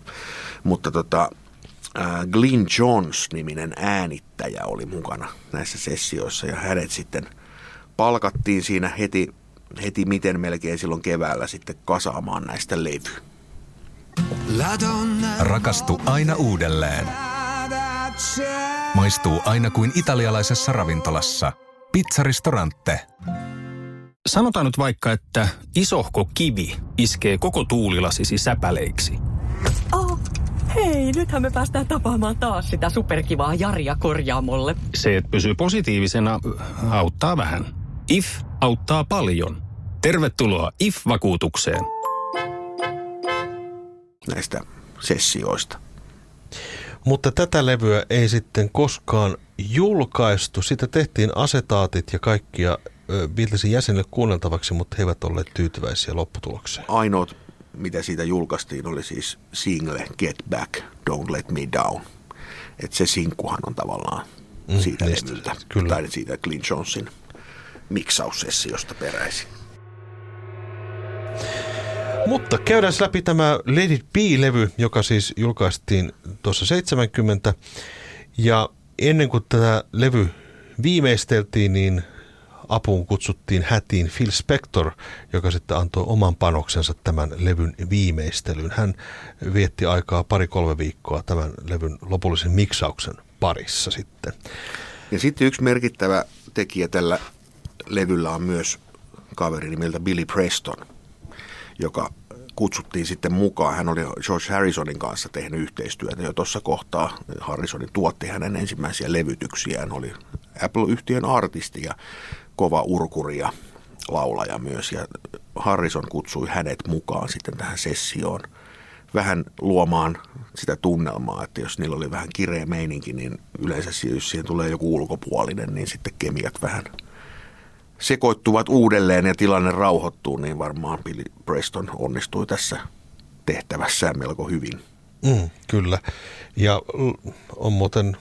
Mutta tota, Glyn Jones-niminen äänittäjä oli mukana näissä sessioissa ja hänet sitten palkattiin siinä heti, heti miten melkein silloin keväällä sitten kasaamaan näistä levyä. Rakastu aina uudelleen. Maistuu aina kuin italialaisessa ravintolassa. Pizzaristorante. Sanotaan nyt vaikka, että isohko kivi iskee koko tuulilasisi säpäleiksi. Oh, hei, nythän me päästään tapaamaan taas sitä superkivaa Jaria korjaamolle. Se, että pysyy positiivisena, auttaa vähän. IF auttaa paljon. Tervetuloa IF-vakuutukseen näistä sessioista. Mutta tätä levyä ei sitten koskaan julkaistu. Sitä tehtiin asetaatit ja kaikkia Beatlesin jäsenille kuunneltavaksi, mutta he eivät olleet tyytyväisiä lopputulokseen. Ainoat, mitä siitä julkaistiin, oli siis single Get Back, Don't Let Me Down. Et se sinkkuhan on tavallaan mm, siitä levyltä, kyllä. tai siitä Clint Jonesin miksaussessiosta peräisin. Mutta käydään läpi tämä Let It Be-levy, joka siis julkaistiin tuossa 70. Ja ennen kuin tätä levy viimeisteltiin, niin apuun kutsuttiin hätiin Phil Spector, joka sitten antoi oman panoksensa tämän levyn viimeistelyyn. Hän vietti aikaa pari-kolme viikkoa tämän levyn lopullisen miksauksen parissa sitten. Ja sitten yksi merkittävä tekijä tällä levyllä on myös kaveri nimeltä Billy Preston – joka kutsuttiin sitten mukaan. Hän oli George Harrisonin kanssa tehnyt yhteistyötä jo tuossa kohtaa. Harrisonin tuotti hänen ensimmäisiä levytyksiään. Oli Apple-yhtiön artisti ja kova urkuri ja laulaja myös. Ja Harrison kutsui hänet mukaan sitten tähän sessioon vähän luomaan sitä tunnelmaa, että jos niillä oli vähän kireä meininki, niin yleensä jos siihen tulee joku ulkopuolinen, niin sitten kemiat vähän – sekoittuvat uudelleen ja tilanne rauhoittuu, niin varmaan Billy Preston onnistui tässä tehtävässään melko hyvin. Mm, kyllä. Ja on muuten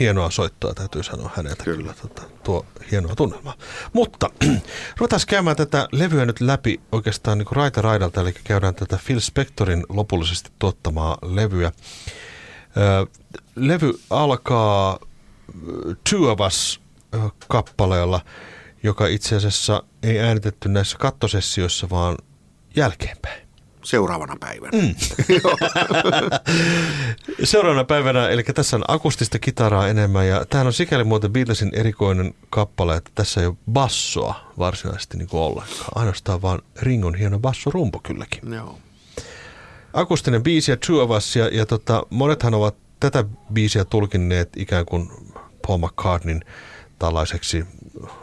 hienoa soittaa, täytyy sanoa häneltä. Kyllä. kyllä tota, tuo hienoa tunnelmaa. Mutta ruvetaan käymään tätä levyä nyt läpi oikeastaan niin raita raidalta, eli käydään tätä Phil Spectorin lopullisesti tuottamaa levyä. Ö, levy alkaa Two of Us kappaleella – joka itse asiassa ei äänitetty näissä kattosessioissa, vaan jälkeenpäin. Seuraavana päivänä. Mm. Seuraavana päivänä, eli tässä on akustista kitaraa enemmän, ja tämähän on sikäli muuten Beatlesin erikoinen kappale, että tässä ei ole bassoa varsinaisesti niin kuin ollenkaan. Ainoastaan vaan Ringon hieno bassorumpo kylläkin. Joo. Akustinen biisi ja True of Us, ja, ja tota, monethan ovat tätä biisiä tulkinneet ikään kuin Paul McCartneyn tällaiseksi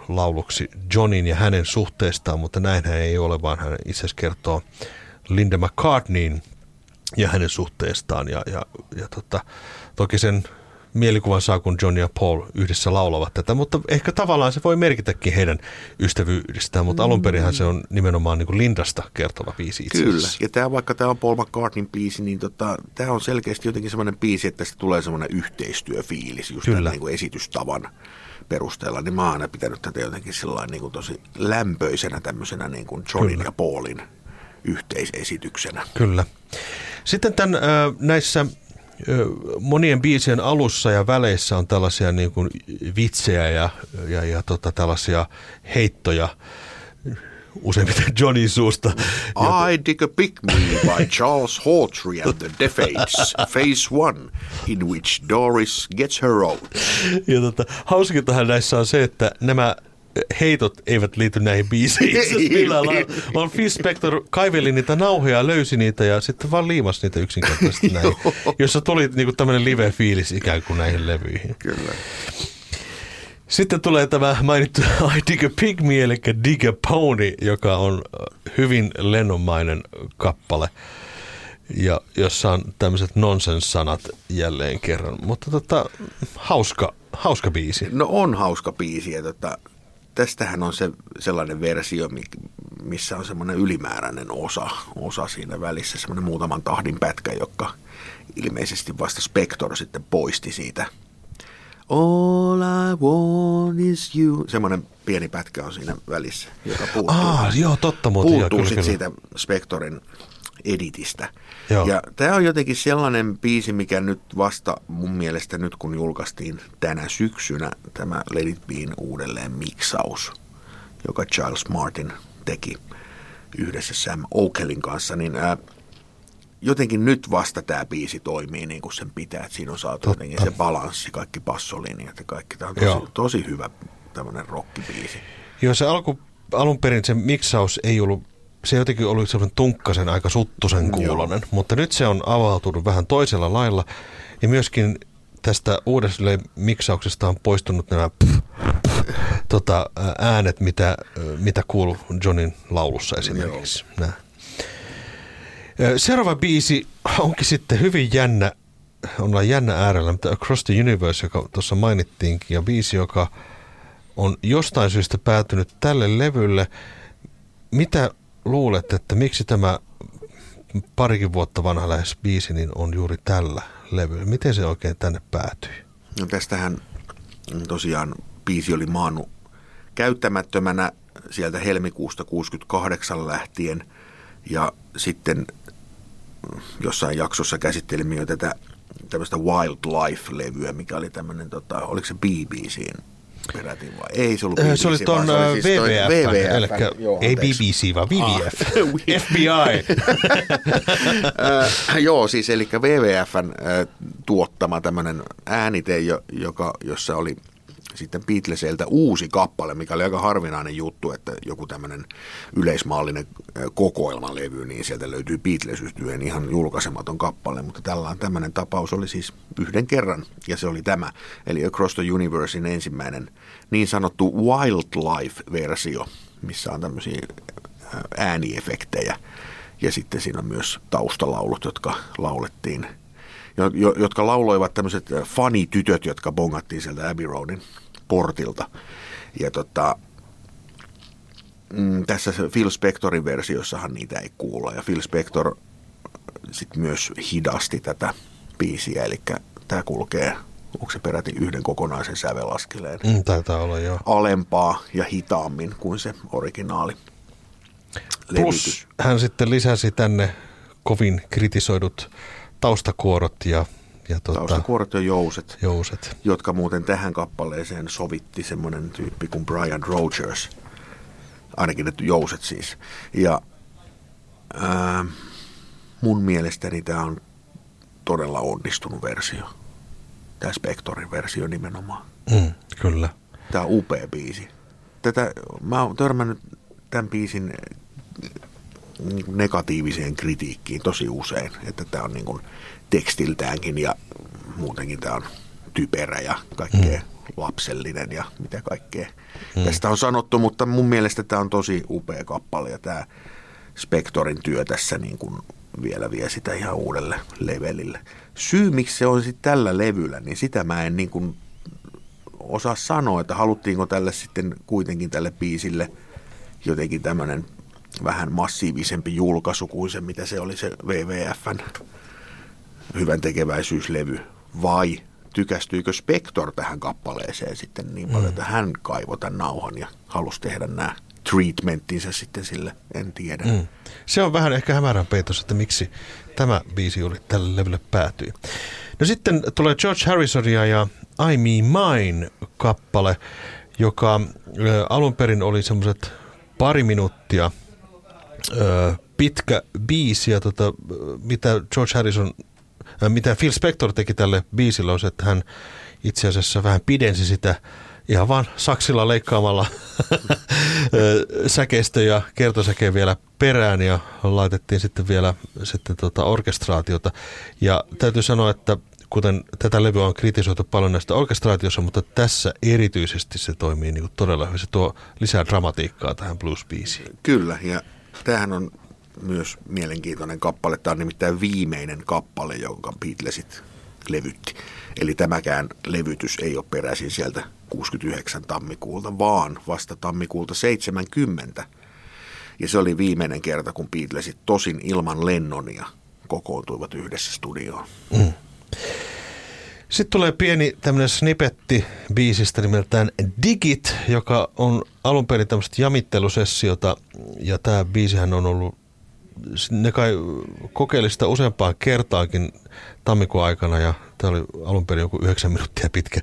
lauluksi Johnin ja hänen suhteestaan, mutta näinhän ei ole, vaan hän itse asiassa kertoo Linda McCartneyin ja hänen suhteestaan. Ja, ja, ja tota, toki sen mielikuvan saa, kun John ja Paul yhdessä laulavat tätä, mutta ehkä tavallaan se voi merkitäkin heidän ystävyydestään, mutta alun perinhän se on nimenomaan niin kuin Lindasta kertova biisi itse Kyllä, ja tämä vaikka tämä on Paul McCartneyn biisi, niin tota, tämä on selkeästi jotenkin semmoinen biisi, että tästä tulee semmoinen yhteistyöfiilis just Kyllä. tämän niin kuin esitystavan perusteella, niin mä oon aina pitänyt tätä jotenkin niin kuin tosi lämpöisenä tämmöisenä niin kuin Johnin Kyllä. ja Paulin yhteisesityksenä. Kyllä. Sitten tämän, näissä monien biisien alussa ja väleissä on tällaisia niin kuin vitsejä ja, ja, ja tota, tällaisia heittoja useimmiten Johnny suusta. I Dig a Pick Me by Charles Hawtrey and the Defates, Phase One, in which Doris gets her own. Ja tota, hauskintahan näissä on se, että nämä heitot eivät liity näihin biiseihin asiassa millään lailla. Vaan Phil Spector kaiveli niitä nauhoja, löysi niitä ja sitten vaan liimasi niitä yksinkertaisesti näin. Jossa tuli niinku tämmöinen live-fiilis ikään kuin näihin levyihin. Kyllä. Sitten tulee tämä mainittu I Dig a Pygmy, eli Dig a Pony, joka on äh, hyvin lennonmainen kappale. Ja jossa on tämmöiset nonsense-sanat jälleen kerran. Mutta tota, hauska, hauska biisi. No on hauska biisi. Ja tota, tästähän on se sellainen versio, mi- missä on semmoinen ylimääräinen osa, osa siinä välissä, semmoinen muutaman tahdin pätkä, joka ilmeisesti vasta Spector sitten poisti siitä. All I want is you. Semmoinen pieni pätkä on siinä välissä, joka puuttuu. Ah, joo, totta muuten. joo, puuttuu kyllä, sitten kyllä. siitä Spectorin editistä. Joo. Ja tämä on jotenkin sellainen biisi, mikä nyt vasta mun mielestä nyt kun julkaistiin tänä syksynä tämä Let It Bein uudelleen miksaus, joka Charles Martin teki yhdessä Sam Oakelin kanssa, niin ää, jotenkin nyt vasta tämä biisi toimii niin kuin sen pitää, että siinä on saatu Totta. jotenkin se balanssi, kaikki bassolinjat ja kaikki. Tämä on tosi, Joo. tosi hyvä tämmöinen rockibiisi. Joo, se alku, alun perin se miksaus ei ollut, se jotenkin oli semmoinen tunkkasen aika suttusen kuulonen, mutta nyt se on avautunut vähän toisella lailla. Ja myöskin tästä uudesta miksauksesta on poistunut nämä pff, pff, tota, ää, äänet, mitä, mitä kuuluu Johnin laulussa esimerkiksi. Ö, Seuraava biisi onkin sitten hyvin jännä, ollaan jännä äärellä, mutta Across the Universe, joka tuossa mainittiinkin, ja biisi, joka on jostain syystä päätynyt tälle levylle. Mitä luulet, että miksi tämä parikin vuotta vanha lähes biisi niin on juuri tällä levyllä? Miten se oikein tänne päätyi? No tästähän tosiaan biisi oli maannut käyttämättömänä sieltä helmikuusta 68 lähtien ja sitten jossain jaksossa käsittelimme jo tätä tämmöistä Wildlife-levyä, mikä oli tämmöinen, tota, oliko se BBCin peräti vai? Ei se ollut BBC, Se oli tuon se oli siis toi WWF, eli joo, ei. BBC, vaan WWF, Ah. FBI. Äh, joo, siis eli WWFn äh, tuottama tämmöinen äänite, jo- joka, jossa oli sitten Beatlesiltä uusi kappale, mikä oli aika harvinainen juttu, että joku tämmöinen yleismaallinen kokoelmalevy, niin sieltä löytyy beatles ihan julkaisematon kappale, mutta tällä tämmöinen tapaus oli siis yhden kerran, ja se oli tämä, eli Across the Universein ensimmäinen niin sanottu wildlife-versio, missä on tämmöisiä ääniefektejä, ja sitten siinä on myös taustalaulut, jotka laulettiin, jo- jo- jotka lauloivat tämmöiset äh, fanitytöt, jotka bongattiin sieltä Abbey Roadin portilta. Ja tota, mm, tässä Phil Spectorin versiossahan niitä ei kuulla. Ja Phil Spector sitten myös hidasti tätä biisiä, eli tämä kulkee, onko se peräti yhden kokonaisen sävelaskeleen Mm, taitaa olla joo. alempaa ja hitaammin kuin se originaali Plus levitys. hän sitten lisäsi tänne kovin kritisoidut taustakuorot ja, ja tota, Taustakuorot ja jouset, jouset. jotka muuten tähän kappaleeseen sovitti semmoinen tyyppi kuin Brian Rogers. Ainakin ne jouset siis. Ja ää, mun mielestäni tämä on todella onnistunut versio. Tämä Spectorin versio nimenomaan. Mm, kyllä. Tämä on upea biisi. Tätä, mä oon törmännyt tämän biisin niin kuin negatiiviseen kritiikkiin tosi usein, että tämä on niin kuin tekstiltäänkin ja muutenkin tämä on typerä ja kaikkea lapsellinen ja mitä kaikkea tästä on sanottu, mutta mun mielestä tämä on tosi upea kappale ja tämä Spectorin työ tässä niin kuin vielä vie sitä ihan uudelle levelille. Syy, miksi se on sitten tällä levyllä, niin sitä mä en niin kuin osaa sanoa, että haluttiinko tälle sitten kuitenkin tälle biisille jotenkin tämmöinen vähän massiivisempi julkaisu kuin se, mitä se oli se WWFn hyvän tekeväisyyslevy, vai tykästyykö Spector tähän kappaleeseen sitten niin paljon, mm. että hän kaivoi tämän nauhan ja halusi tehdä nämä treatmenttinsä sitten sille, en tiedä. Mm. Se on vähän ehkä hämärän peitos, että miksi tämä biisi juuri tälle levylle päätyi. No sitten tulee George Harrisonia ja I Me Mine kappale, joka alun perin oli semmoiset pari minuuttia pitkä biisi ja tota, mitä George Harrison, ö, mitä Phil Spector teki tälle biisille on se, että hän itse asiassa vähän pidensi sitä ihan vaan saksilla leikkaamalla säkeistö ja kertosäkeen vielä perään ja laitettiin sitten vielä sitten tota orkestraatiota. Ja täytyy sanoa, että kuten tätä levyä on kritisoitu paljon näistä orkestraatiossa, mutta tässä erityisesti se toimii niin todella hyvin. Se tuo lisää dramatiikkaa tähän blues-biisiin. Kyllä, ja tämähän on myös mielenkiintoinen kappale. Tämä on nimittäin viimeinen kappale, jonka Beatlesit levytti. Eli tämäkään levytys ei ole peräisin sieltä 69 tammikuulta, vaan vasta tammikuulta 70. Ja se oli viimeinen kerta, kun Beatlesit tosin ilman Lennonia kokoontuivat yhdessä studioon. Mm. Sitten tulee pieni tämmöinen snippetti biisistä nimeltään Digit, joka on alun perin tämmöistä jamittelusessiota. Ja tämä biisihän on ollut, ne kai kokeili sitä useampaan kertaakin tammikuun aikana ja tämä oli alun perin joku yhdeksän minuuttia pitkä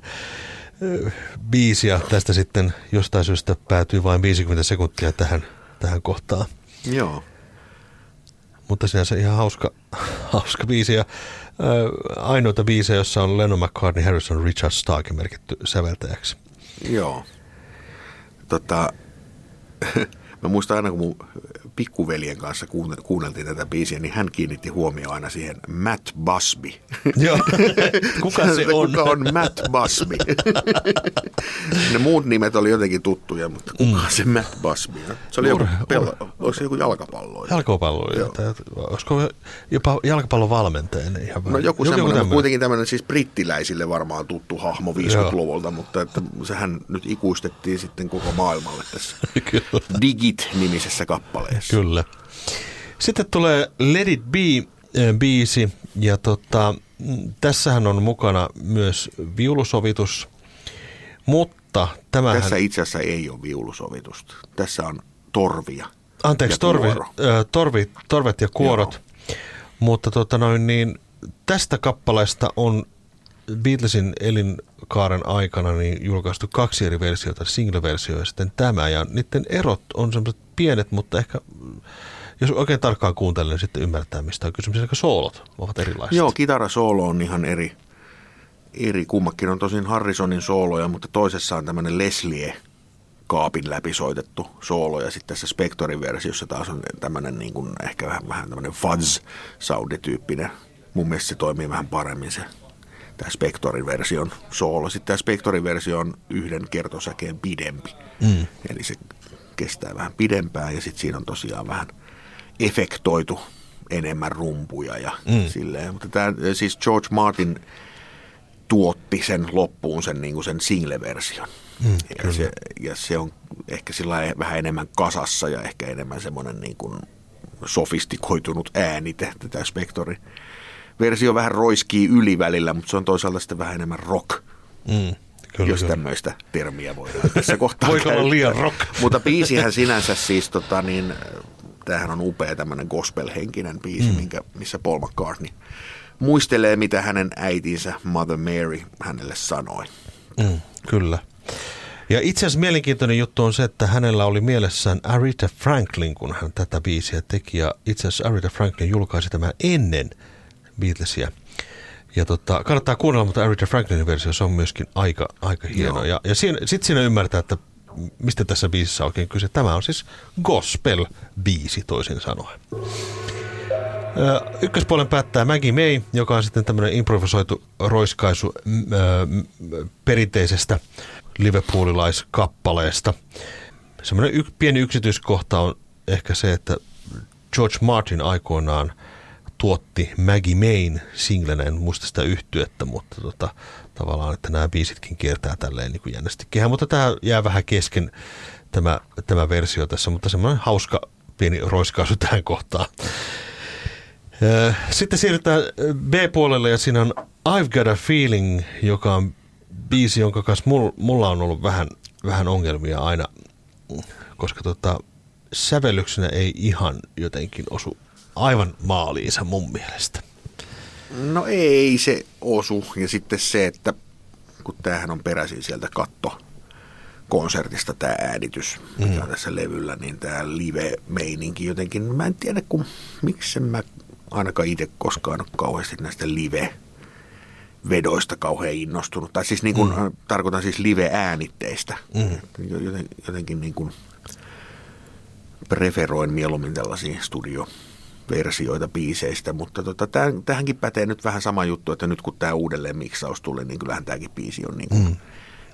biisi ja tästä sitten jostain syystä päätyy vain 50 sekuntia tähän, tähän kohtaan. Joo. Mutta sinänsä ihan hauska, hauska biisi ja ainoita biisejä, jossa on Lennon McCartney, Harrison, Richard Stark merkitty säveltäjäksi. Joo. Tota, mä muistan aina, kun mun pikkuveljen kanssa kuunneltiin tätä biisiä, niin hän kiinnitti huomioon aina siihen Matt Busby. Joo, kuka se on? kuka on Matt Busby? ne muut nimet oli jotenkin tuttuja, mutta kuka mm. se Matt Busby on? Se oli joku, oliko se joku jalkapallo? Jalkapallo, olisiko jopa jalkapallon valmentajana ihan No joku, joku semmoinen, mutta kuitenkin tämmöinen siis brittiläisille varmaan tuttu hahmo 50-luvulta, mutta että sehän nyt ikuistettiin sitten koko maailmalle tässä Digit-nimisessä kappaleessa. Kyllä. Sitten tulee Let It Be-biisi ja tota, tässähän on mukana myös viulusovitus, mutta tämähän... Tässä itse asiassa ei ole viulusovitusta. Tässä on torvia Anteeksi, torvi, äh, torvi, torvet ja kuorot. Joo. Mutta tota noin, niin, tästä kappaleesta on Beatlesin elinkaaren aikana niin julkaistu kaksi eri versiota, single-versio ja sitten tämä. Ja niiden erot on semmoiset pienet, mutta ehkä jos oikein tarkkaan kuuntelee, niin sitten ymmärtää, mistä on kysymys. Eli soolot ovat erilaiset. Joo, kitarasoolo on ihan eri. eri. Kummakin on tosin Harrisonin sooloja, mutta toisessa on tämmöinen Leslie kaapin läpi soitettu soolo ja sitten tässä Spectorin versiossa taas on tämmöinen niin kuin ehkä vähän, vähän tämmöinen fuzz soundityyppinen. Mun mielestä se toimii vähän paremmin se tämä Spectorin version soolo. Sitten tämä Spectorin versio on yhden kertosäkeen pidempi. Mm. Eli se kestää vähän pidempään ja sitten siinä on tosiaan vähän efektoitu enemmän rumpuja ja mm. silleen. Mutta tämä, siis George Martin tuotti sen loppuun sen, niin kuin sen single-version. Mm, ja, se, ja se on ehkä sillä vähän enemmän kasassa ja ehkä enemmän semmoinen niin kuin sofistikoitunut äänite, tätä Spectorin versio vähän roiskii yli välillä, mutta se on toisaalta sitten vähän enemmän rock. Mm. Kyllä, jos kyllä. tämmöistä termiä voidaan tässä kohtaa Voiko olla liian rock? Mutta biisihän sinänsä siis, tota, niin, tämähän on upea tämmöinen gospel-henkinen biisi, mm. minkä, missä Paul McCartney muistelee, mitä hänen äitinsä Mother Mary hänelle sanoi. Mm, kyllä. Ja itse asiassa mielenkiintoinen juttu on se, että hänellä oli mielessään Aretha Franklin, kun hän tätä biisiä teki. Ja itse asiassa Aretha Franklin julkaisi tämän ennen Beatlesia. Ja tota, kannattaa kuunnella, mutta Aretha Franklinin versio se on myöskin aika, aika hieno. Joo. Ja, ja sitten siinä ymmärtää, että mistä tässä biisissä oikein kyse. Tämä on siis gospel-biisi toisin sanoen. Ykköspuolen päättää Maggie May, joka on sitten tämmöinen improvisoitu roiskaisu perinteisestä liverpoolilaiskappaleesta. Semmoinen y- pieni yksityiskohta on ehkä se, että George Martin aikoinaan tuotti Maggie Main singlenä, en muista sitä yhtyettä, mutta tota, tavallaan, että nämä biisitkin kiertää tälleen niin kuin jännästi kehä, mutta tämä jää vähän kesken tämä, tämä versio tässä, mutta semmoinen hauska pieni roiskaisu tähän kohtaan. Sitten siirrytään B-puolelle ja siinä on I've Got a Feeling, joka on biisi, jonka kanssa mulla on ollut vähän, vähän ongelmia aina, koska tota, sävellyksenä ei ihan jotenkin osu aivan maaliinsa mun mielestä. No ei se osu. Ja sitten se, että kun tämähän on peräisin sieltä katto konsertista tämä äänitys, mikä mm. on tässä levyllä, niin tämä live-meininki jotenkin, mä en tiedä kun, miksi mä ainakaan itse koskaan ole kauheasti näistä live vedoista kauhean innostunut. Tai siis niin kuin, mm. tarkoitan siis live-äänitteistä. Mm. Joten, jotenkin niin kuin preferoin mieluummin tällaisia studio versioita biiseistä, mutta tota, tähän, tähänkin pätee nyt vähän sama juttu, että nyt kun tämä uudelleen miksaus tuli, niin kyllähän tämäkin biisi on niin kuin, mm.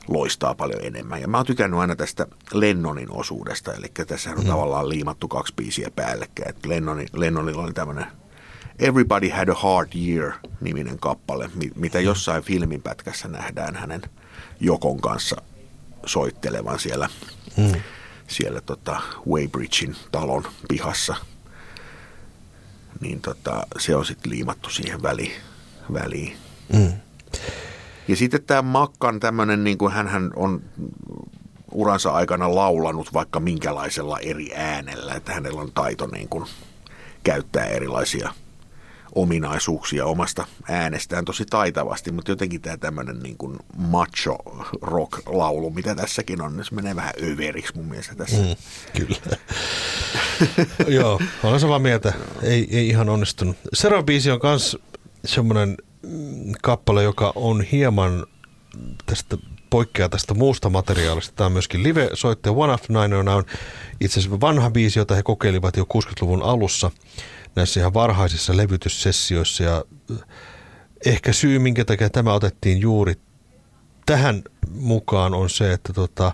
loistaa paljon enemmän. Ja mä oon tykännyt aina tästä Lennonin osuudesta, eli tässä on mm. tavallaan liimattu kaksi biisiä päällekkäin. Lennoni, Lennonilla oli tämmöinen Everybody Had a Hard Year-niminen kappale, mitä jossain filminpätkässä nähdään hänen Jokon kanssa soittelevan siellä, mm. siellä tota Weybridgein talon pihassa. Niin tota, se on sitten liimattu siihen väliin. väliin. Mm. Ja sitten tämä Makkan tämmöinen, niin kuin hän on uransa aikana laulanut vaikka minkälaisella eri äänellä, että hänellä on taito niin kuin käyttää erilaisia – ominaisuuksia omasta äänestään tosi taitavasti, mutta jotenkin tämä tämmöinen niin kuin macho rock-laulu, mitä tässäkin on, niin se menee vähän överiksi mun mielestä tässä. Mm, kyllä. Joo, olen samaa mieltä. Ei, ei ihan onnistunut. Seuraava biisi on myös semmoinen mm, kappale, joka on hieman tästä poikkeaa tästä muusta materiaalista. Tämä on myöskin live-soittaja One After Nine on itse asiassa vanha biisi, jota he kokeilivat jo 60-luvun alussa näissä ihan varhaisissa levytyssessioissa ja äh, ehkä syy, minkä takia tämä otettiin juuri tähän mukaan on se, että tota,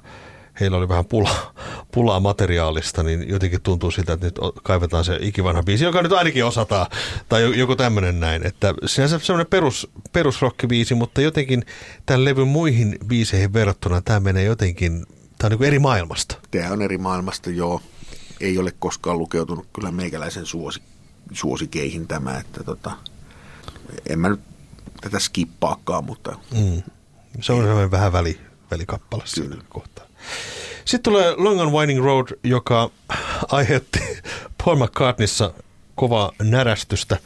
heillä oli vähän pula, pulaa materiaalista, niin jotenkin tuntuu siltä, että nyt kaivetaan se ikivanha biisi, joka nyt ainakin osataan, tai joku tämmöinen näin. Että sinänsä semmoinen perus, perusrockibiisi, mutta jotenkin tämän levyn muihin biiseihin verrattuna tämä menee jotenkin, tämä on niin eri maailmasta. Tämä on eri maailmasta, joo. Ei ole koskaan lukeutunut kyllä meikäläisen suosikki suosikeihin tämä, että tota, en mä nyt tätä skippaakaan, mutta... Mm. Se on sellainen vähän väli, välikappale siinä kohtaa. Sitten tulee Long and Winding Road, joka aiheutti Paul McCartneyssa kovaa närästystä.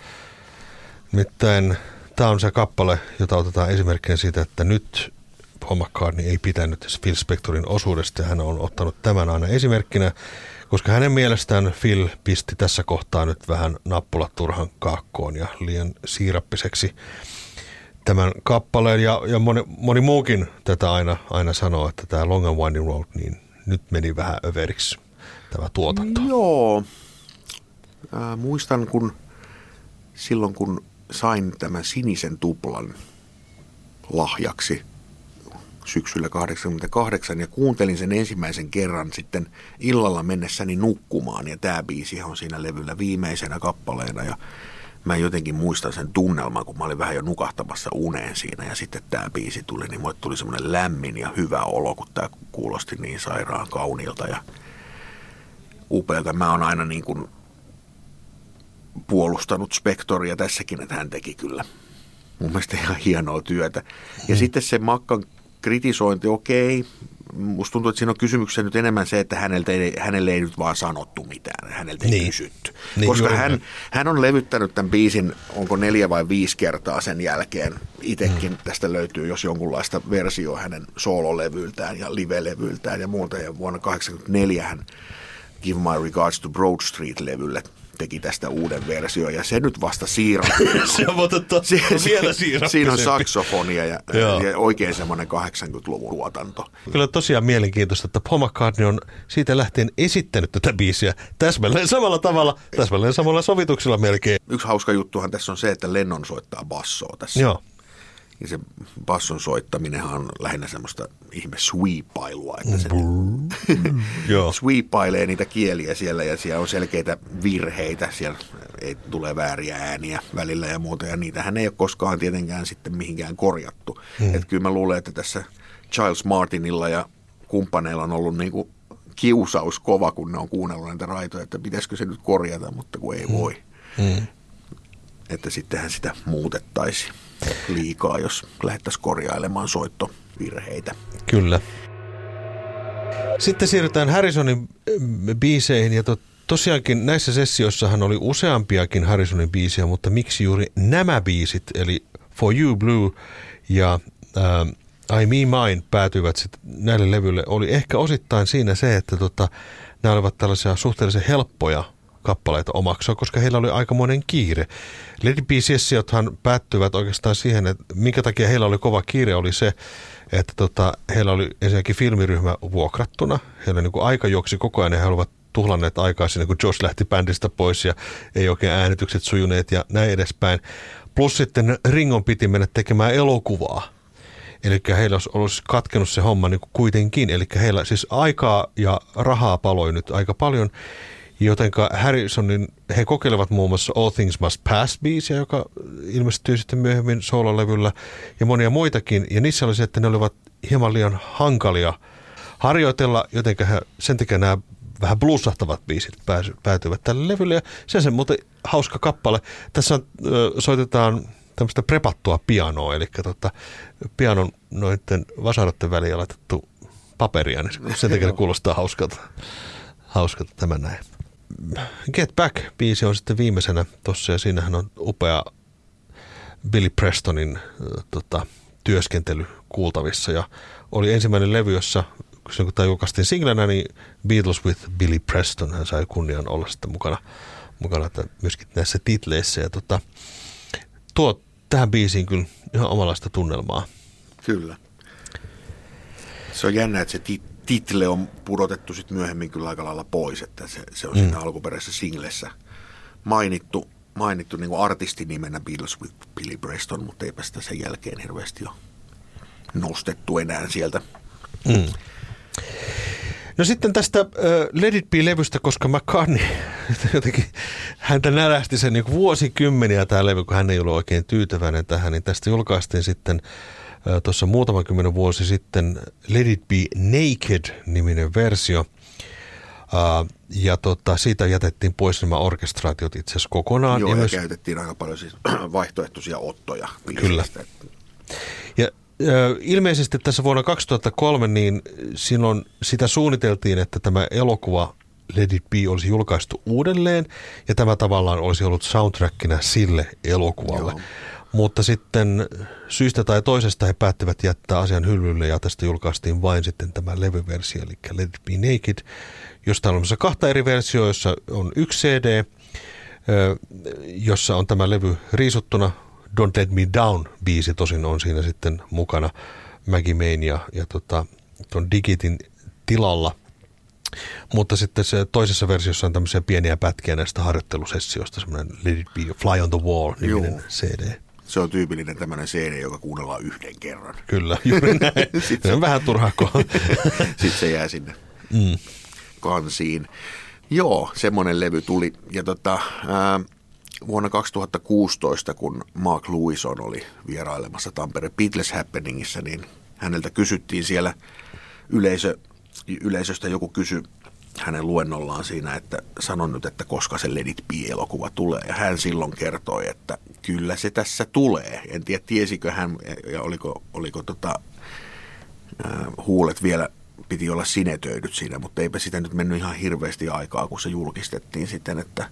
Nimittäin tämä on se kappale, jota otetaan esimerkkinä siitä, että nyt Paul McCartney ei pitänyt Phil Spectorin osuudesta hän on ottanut tämän aina esimerkkinä koska hänen mielestään Phil pisti tässä kohtaa nyt vähän nappulat turhan kaakkoon ja liian siirappiseksi tämän kappaleen. Ja, ja moni, moni muukin tätä aina, aina sanoo, että tämä Long and Winding Road, niin nyt meni vähän överiksi tämä tuotanto. Joo. Äh, muistan, kun silloin kun sain tämän sinisen tuplan lahjaksi – syksyllä 88 ja kuuntelin sen ensimmäisen kerran sitten illalla mennessäni nukkumaan ja tämä biisi on siinä levyllä viimeisenä kappaleena ja mä jotenkin muistan sen tunnelman, kun mä olin vähän jo nukahtamassa uneen siinä ja sitten tämä biisi tuli, niin mulle tuli semmoinen lämmin ja hyvä olo, kun tämä kuulosti niin sairaan kauniilta ja upealta. Mä oon aina niin kuin puolustanut Spektoria tässäkin, että hän teki kyllä mun mielestä ihan hienoa työtä. Ja mm. sitten se Makkan kritisointi, okei. Musta tuntuu, että siinä on kysymyksessä nyt enemmän se, että häneltä ei, hänelle ei nyt vaan sanottu mitään, häneltä ei niin. kysytty. Niin, Koska hän, hän on levyttänyt tämän biisin, onko neljä vai viisi kertaa sen jälkeen. Itekin hmm. tästä löytyy, jos jonkunlaista versio hänen soololevyltään ja live-levyltään ja muuta. Ja vuonna 1984 hän Give My Regards to Broad Street-levylle teki tästä uuden versio ja se nyt vasta siirrettiin. se on totta, se, vielä Siinä on saksofonia ja, ja oikein semmoinen 80-luvun tuotanto. Kyllä tosiaan mielenkiintoista, että Paul McCartney on siitä lähtien esittänyt tätä biisiä täsmälleen samalla tavalla, täsmälleen samalla sovituksella melkein. Yksi hauska juttuhan tässä on se, että Lennon soittaa bassoa tässä. Joo. Ja se basson soittaminen on lähinnä semmoista ihme sweepailua, että se sweepailee niitä kieliä siellä ja siellä on selkeitä virheitä siellä ei tule vääriä ääniä välillä ja muuta. Ja niitähän ei ole koskaan tietenkään sitten mihinkään korjattu. Mm. Että kyllä mä luulen, että tässä Charles Martinilla ja kumppaneilla on ollut niin kuin kiusaus kova, kun ne on kuunnellut näitä raitoja, että pitäisikö se nyt korjata, mutta kun ei mm. voi. Mm. Että sittenhän sitä muutettaisiin liikaa, jos lähdettäisiin korjailemaan soittovirheitä. Kyllä. Sitten siirrytään Harrisonin biiseihin ja to, tosiaankin näissä sessioissahan oli useampiakin Harrisonin biisejä, mutta miksi juuri nämä biisit, eli For You Blue ja äh, I Me Mine päätyivät sitten näille levyille, oli ehkä osittain siinä se, että tota, nämä olivat tällaisia suhteellisen helppoja kappaleita omaksua, koska heillä oli aikamoinen kiire. Lady B-sessiothan päättyvät oikeastaan siihen, että minkä takia heillä oli kova kiire, oli se, että tota, heillä oli ensinnäkin filmiryhmä vuokrattuna. Heillä niin kuin aika juoksi koko ajan ja he olivat tuhlanneet aikaa siinä, kun Josh lähti bändistä pois ja ei oikein äänitykset sujuneet ja näin edespäin. Plus sitten Ringon piti mennä tekemään elokuvaa. Eli heillä olisi, olisi katkenut se homma niin kuin kuitenkin. Eli heillä siis aikaa ja rahaa paloi nyt aika paljon. Jotenka Harrisonin, he kokeilevat muun muassa All Things Must Pass biisiä, joka ilmestyy sitten myöhemmin soololevyllä ja monia muitakin. Ja niissä oli se, että ne olivat hieman liian hankalia harjoitella, jotenka he, sen takia nämä vähän bluesahtavat biisit päätyvät tälle levylle. Ja se on se muuten hauska kappale. Tässä on, soitetaan tämmöistä prepattua pianoa, eli tota, pianon noiden vasarotten väliin laitettu paperia, niin sen takia kuulostaa hauskalta, hauskalta tämä näin. Get Back-biisi on sitten viimeisenä tossa ja siinähän on upea Billy Prestonin tota, työskentely kuultavissa ja oli ensimmäinen levy, jossa kun tämä julkaistiin singlenä, niin Beatles with Billy Preston hän sai kunnian olla sitten mukana, mukana että myöskin näissä titleissä ja tota, tuo tähän biisiin kyllä ihan omanlaista tunnelmaa. Kyllä. Se on jännä, että se tit- title on pudotettu sitten myöhemmin kyllä aika lailla pois, että se, se on mm. siinä alkuperäisessä singlessä mainittu, mainittu niin kuin artistinimenä Beatles with Billy Preston, mutta eipä sitä sen jälkeen hirveästi ole nostettu enää sieltä. Mm. No sitten tästä uh, Let It Be-levystä, koska McCartney jotenkin häntä närästi sen niin vuosikymmeniä tämä levy, kun hän ei ollut oikein tyytyväinen tähän, niin tästä julkaistiin sitten tuossa muutama kymmenen vuosi sitten Let It Be Naked-niminen versio. Uh, ja tota, siitä jätettiin pois nämä orkestraatiot itse asiassa kokonaan. Joo, ja, ja myös... käytettiin aika paljon siis vaihtoehtoisia ottoja. Kyllä. Ja ilmeisesti tässä vuonna 2003, niin silloin sitä suunniteltiin, että tämä elokuva Let It Be olisi julkaistu uudelleen, ja tämä tavallaan olisi ollut soundtrackina sille elokuvalle. Joo. Mutta sitten syystä tai toisesta he päättivät jättää asian hyllylle ja tästä julkaistiin vain sitten tämä levyversio, eli Let It Be Naked, josta on olemassa kahta eri versioa, jossa on yksi CD, jossa on tämä levy riisuttuna. Don't Let Me Down biisi tosin on siinä sitten mukana Maggie Main ja, ja tota, ton Digitin tilalla. Mutta sitten se toisessa versiossa on tämmöisiä pieniä pätkiä näistä harjoittelusessioista, semmoinen Let It Be Fly on the Wall niminen CD. Se on tyypillinen tämmöinen CD, joka kuunnellaan yhden kerran. Kyllä, juuri näin. Sitten se on vähän turhaa Sitten se jää sinne mm. kansiin. Joo, semmoinen levy tuli. Ja tota, ää, vuonna 2016, kun Mark Lewison oli vierailemassa Tampere Beatles Happeningissa, niin häneltä kysyttiin siellä yleisö, yleisöstä joku kysy hänen luennollaan siinä, että sanon nyt, että koska se Let It Be-elokuva tulee. Ja hän silloin kertoi, että kyllä se tässä tulee. En tiedä, tiesikö hän ja oliko, oliko tota, äh, huulet vielä piti olla sinetöidyt siinä, mutta eipä sitä nyt mennyt ihan hirveästi aikaa, kun se julkistettiin sitten, että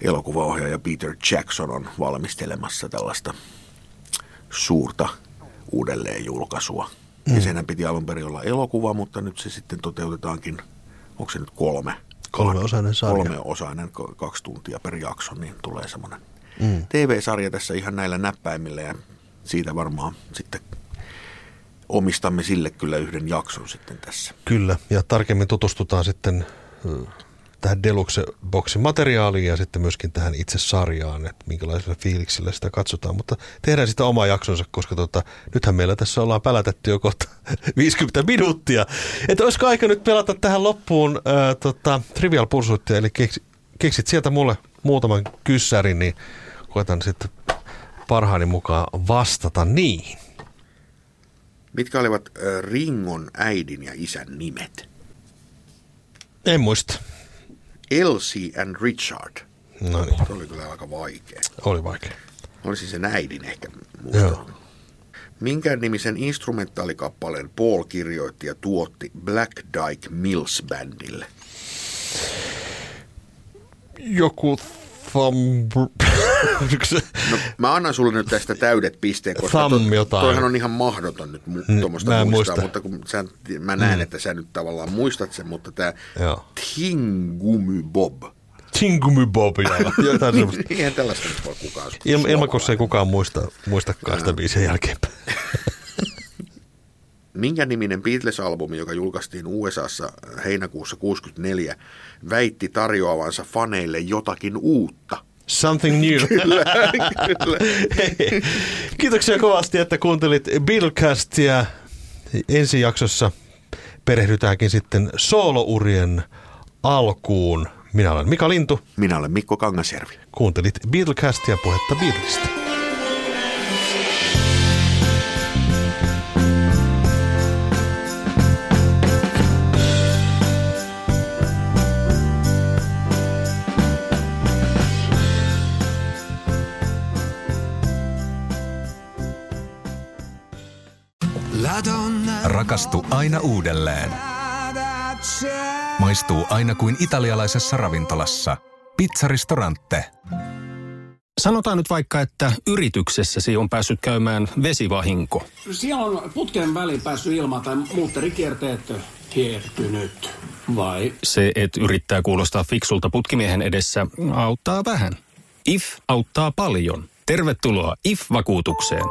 elokuvaohjaaja Peter Jackson on valmistelemassa tällaista suurta uudelleenjulkaisua. Mm. Ja senhän piti alun perin olla elokuva, mutta nyt se sitten toteutetaankin – onko se nyt kolme? Kolmeosainen sarja. Kolmeosainen, kaksi tuntia per jakso, niin tulee semmoinen mm. TV-sarja tässä ihan näillä näppäimillä ja siitä varmaan sitten omistamme sille kyllä yhden jakson sitten tässä. Kyllä, ja tarkemmin tutustutaan sitten tähän Deluxe-boksin materiaaliin ja sitten myöskin tähän itse sarjaan, että minkälaisella fiiliksillä sitä katsotaan. Mutta tehdään sitä oma jaksonsa, koska tota, nythän meillä tässä ollaan pälätetty jo kohta 50 minuuttia. Että olisiko aika nyt pelata tähän loppuun ää, tota, Trivial Pursuittia, eli keksit sieltä mulle muutaman kyssärin, niin koetan sitten parhaani mukaan vastata niihin. Mitkä olivat Ringon äidin ja isän nimet? En muista. Elsie and Richard. No niin, Se oli kyllä aika vaikea. oli vaikea. Olisi sen äidin ehkä. Joo. Minkä nimisen instrumentaalikappaleen Paul kirjoitti ja tuotti Black Dyke Mills Bandille? Joku thumb... No, mä annan sulle nyt tästä täydet pisteet, koska Thumb jotain. toihan on ihan mahdoton nyt mu- Mm, tuommoista muistaa, muista. mutta kun sä, mä näen, mm. että sä nyt tavallaan muistat sen, mutta tämä Joo. Tingumy Bob. Tingumi Bob ja jotain semmoista. Eihän tällaista nyt voi kukaan Il, ilmakossa ei kukaan muista, muistakaan sitä biisiä jälkeenpäin. Minkä niminen Beatles-albumi, joka julkaistiin USAssa heinäkuussa 64, väitti tarjoavansa faneille jotakin uutta? Something new. Kyllä. Hei. Kiitoksia kovasti, että kuuntelit Beatlecastia. Ensi jaksossa perehdytäänkin sitten soolourien alkuun. Minä olen Mika Lintu. Minä olen Mikko Kangasjärvi. Kuuntelit Beatlecastia puhetta Beatlesista. Rakastu aina uudelleen. Maistuu aina kuin italialaisessa ravintolassa. Pizzaristorante. Sanotaan nyt vaikka, että yrityksessäsi on päässyt käymään vesivahinko. Siellä on putken väliin päässyt ilma tai muutterikierteet kiertynyt. Vai? Se, että yrittää kuulostaa fiksulta putkimiehen edessä, auttaa vähän. IF auttaa paljon. Tervetuloa IF-vakuutukseen.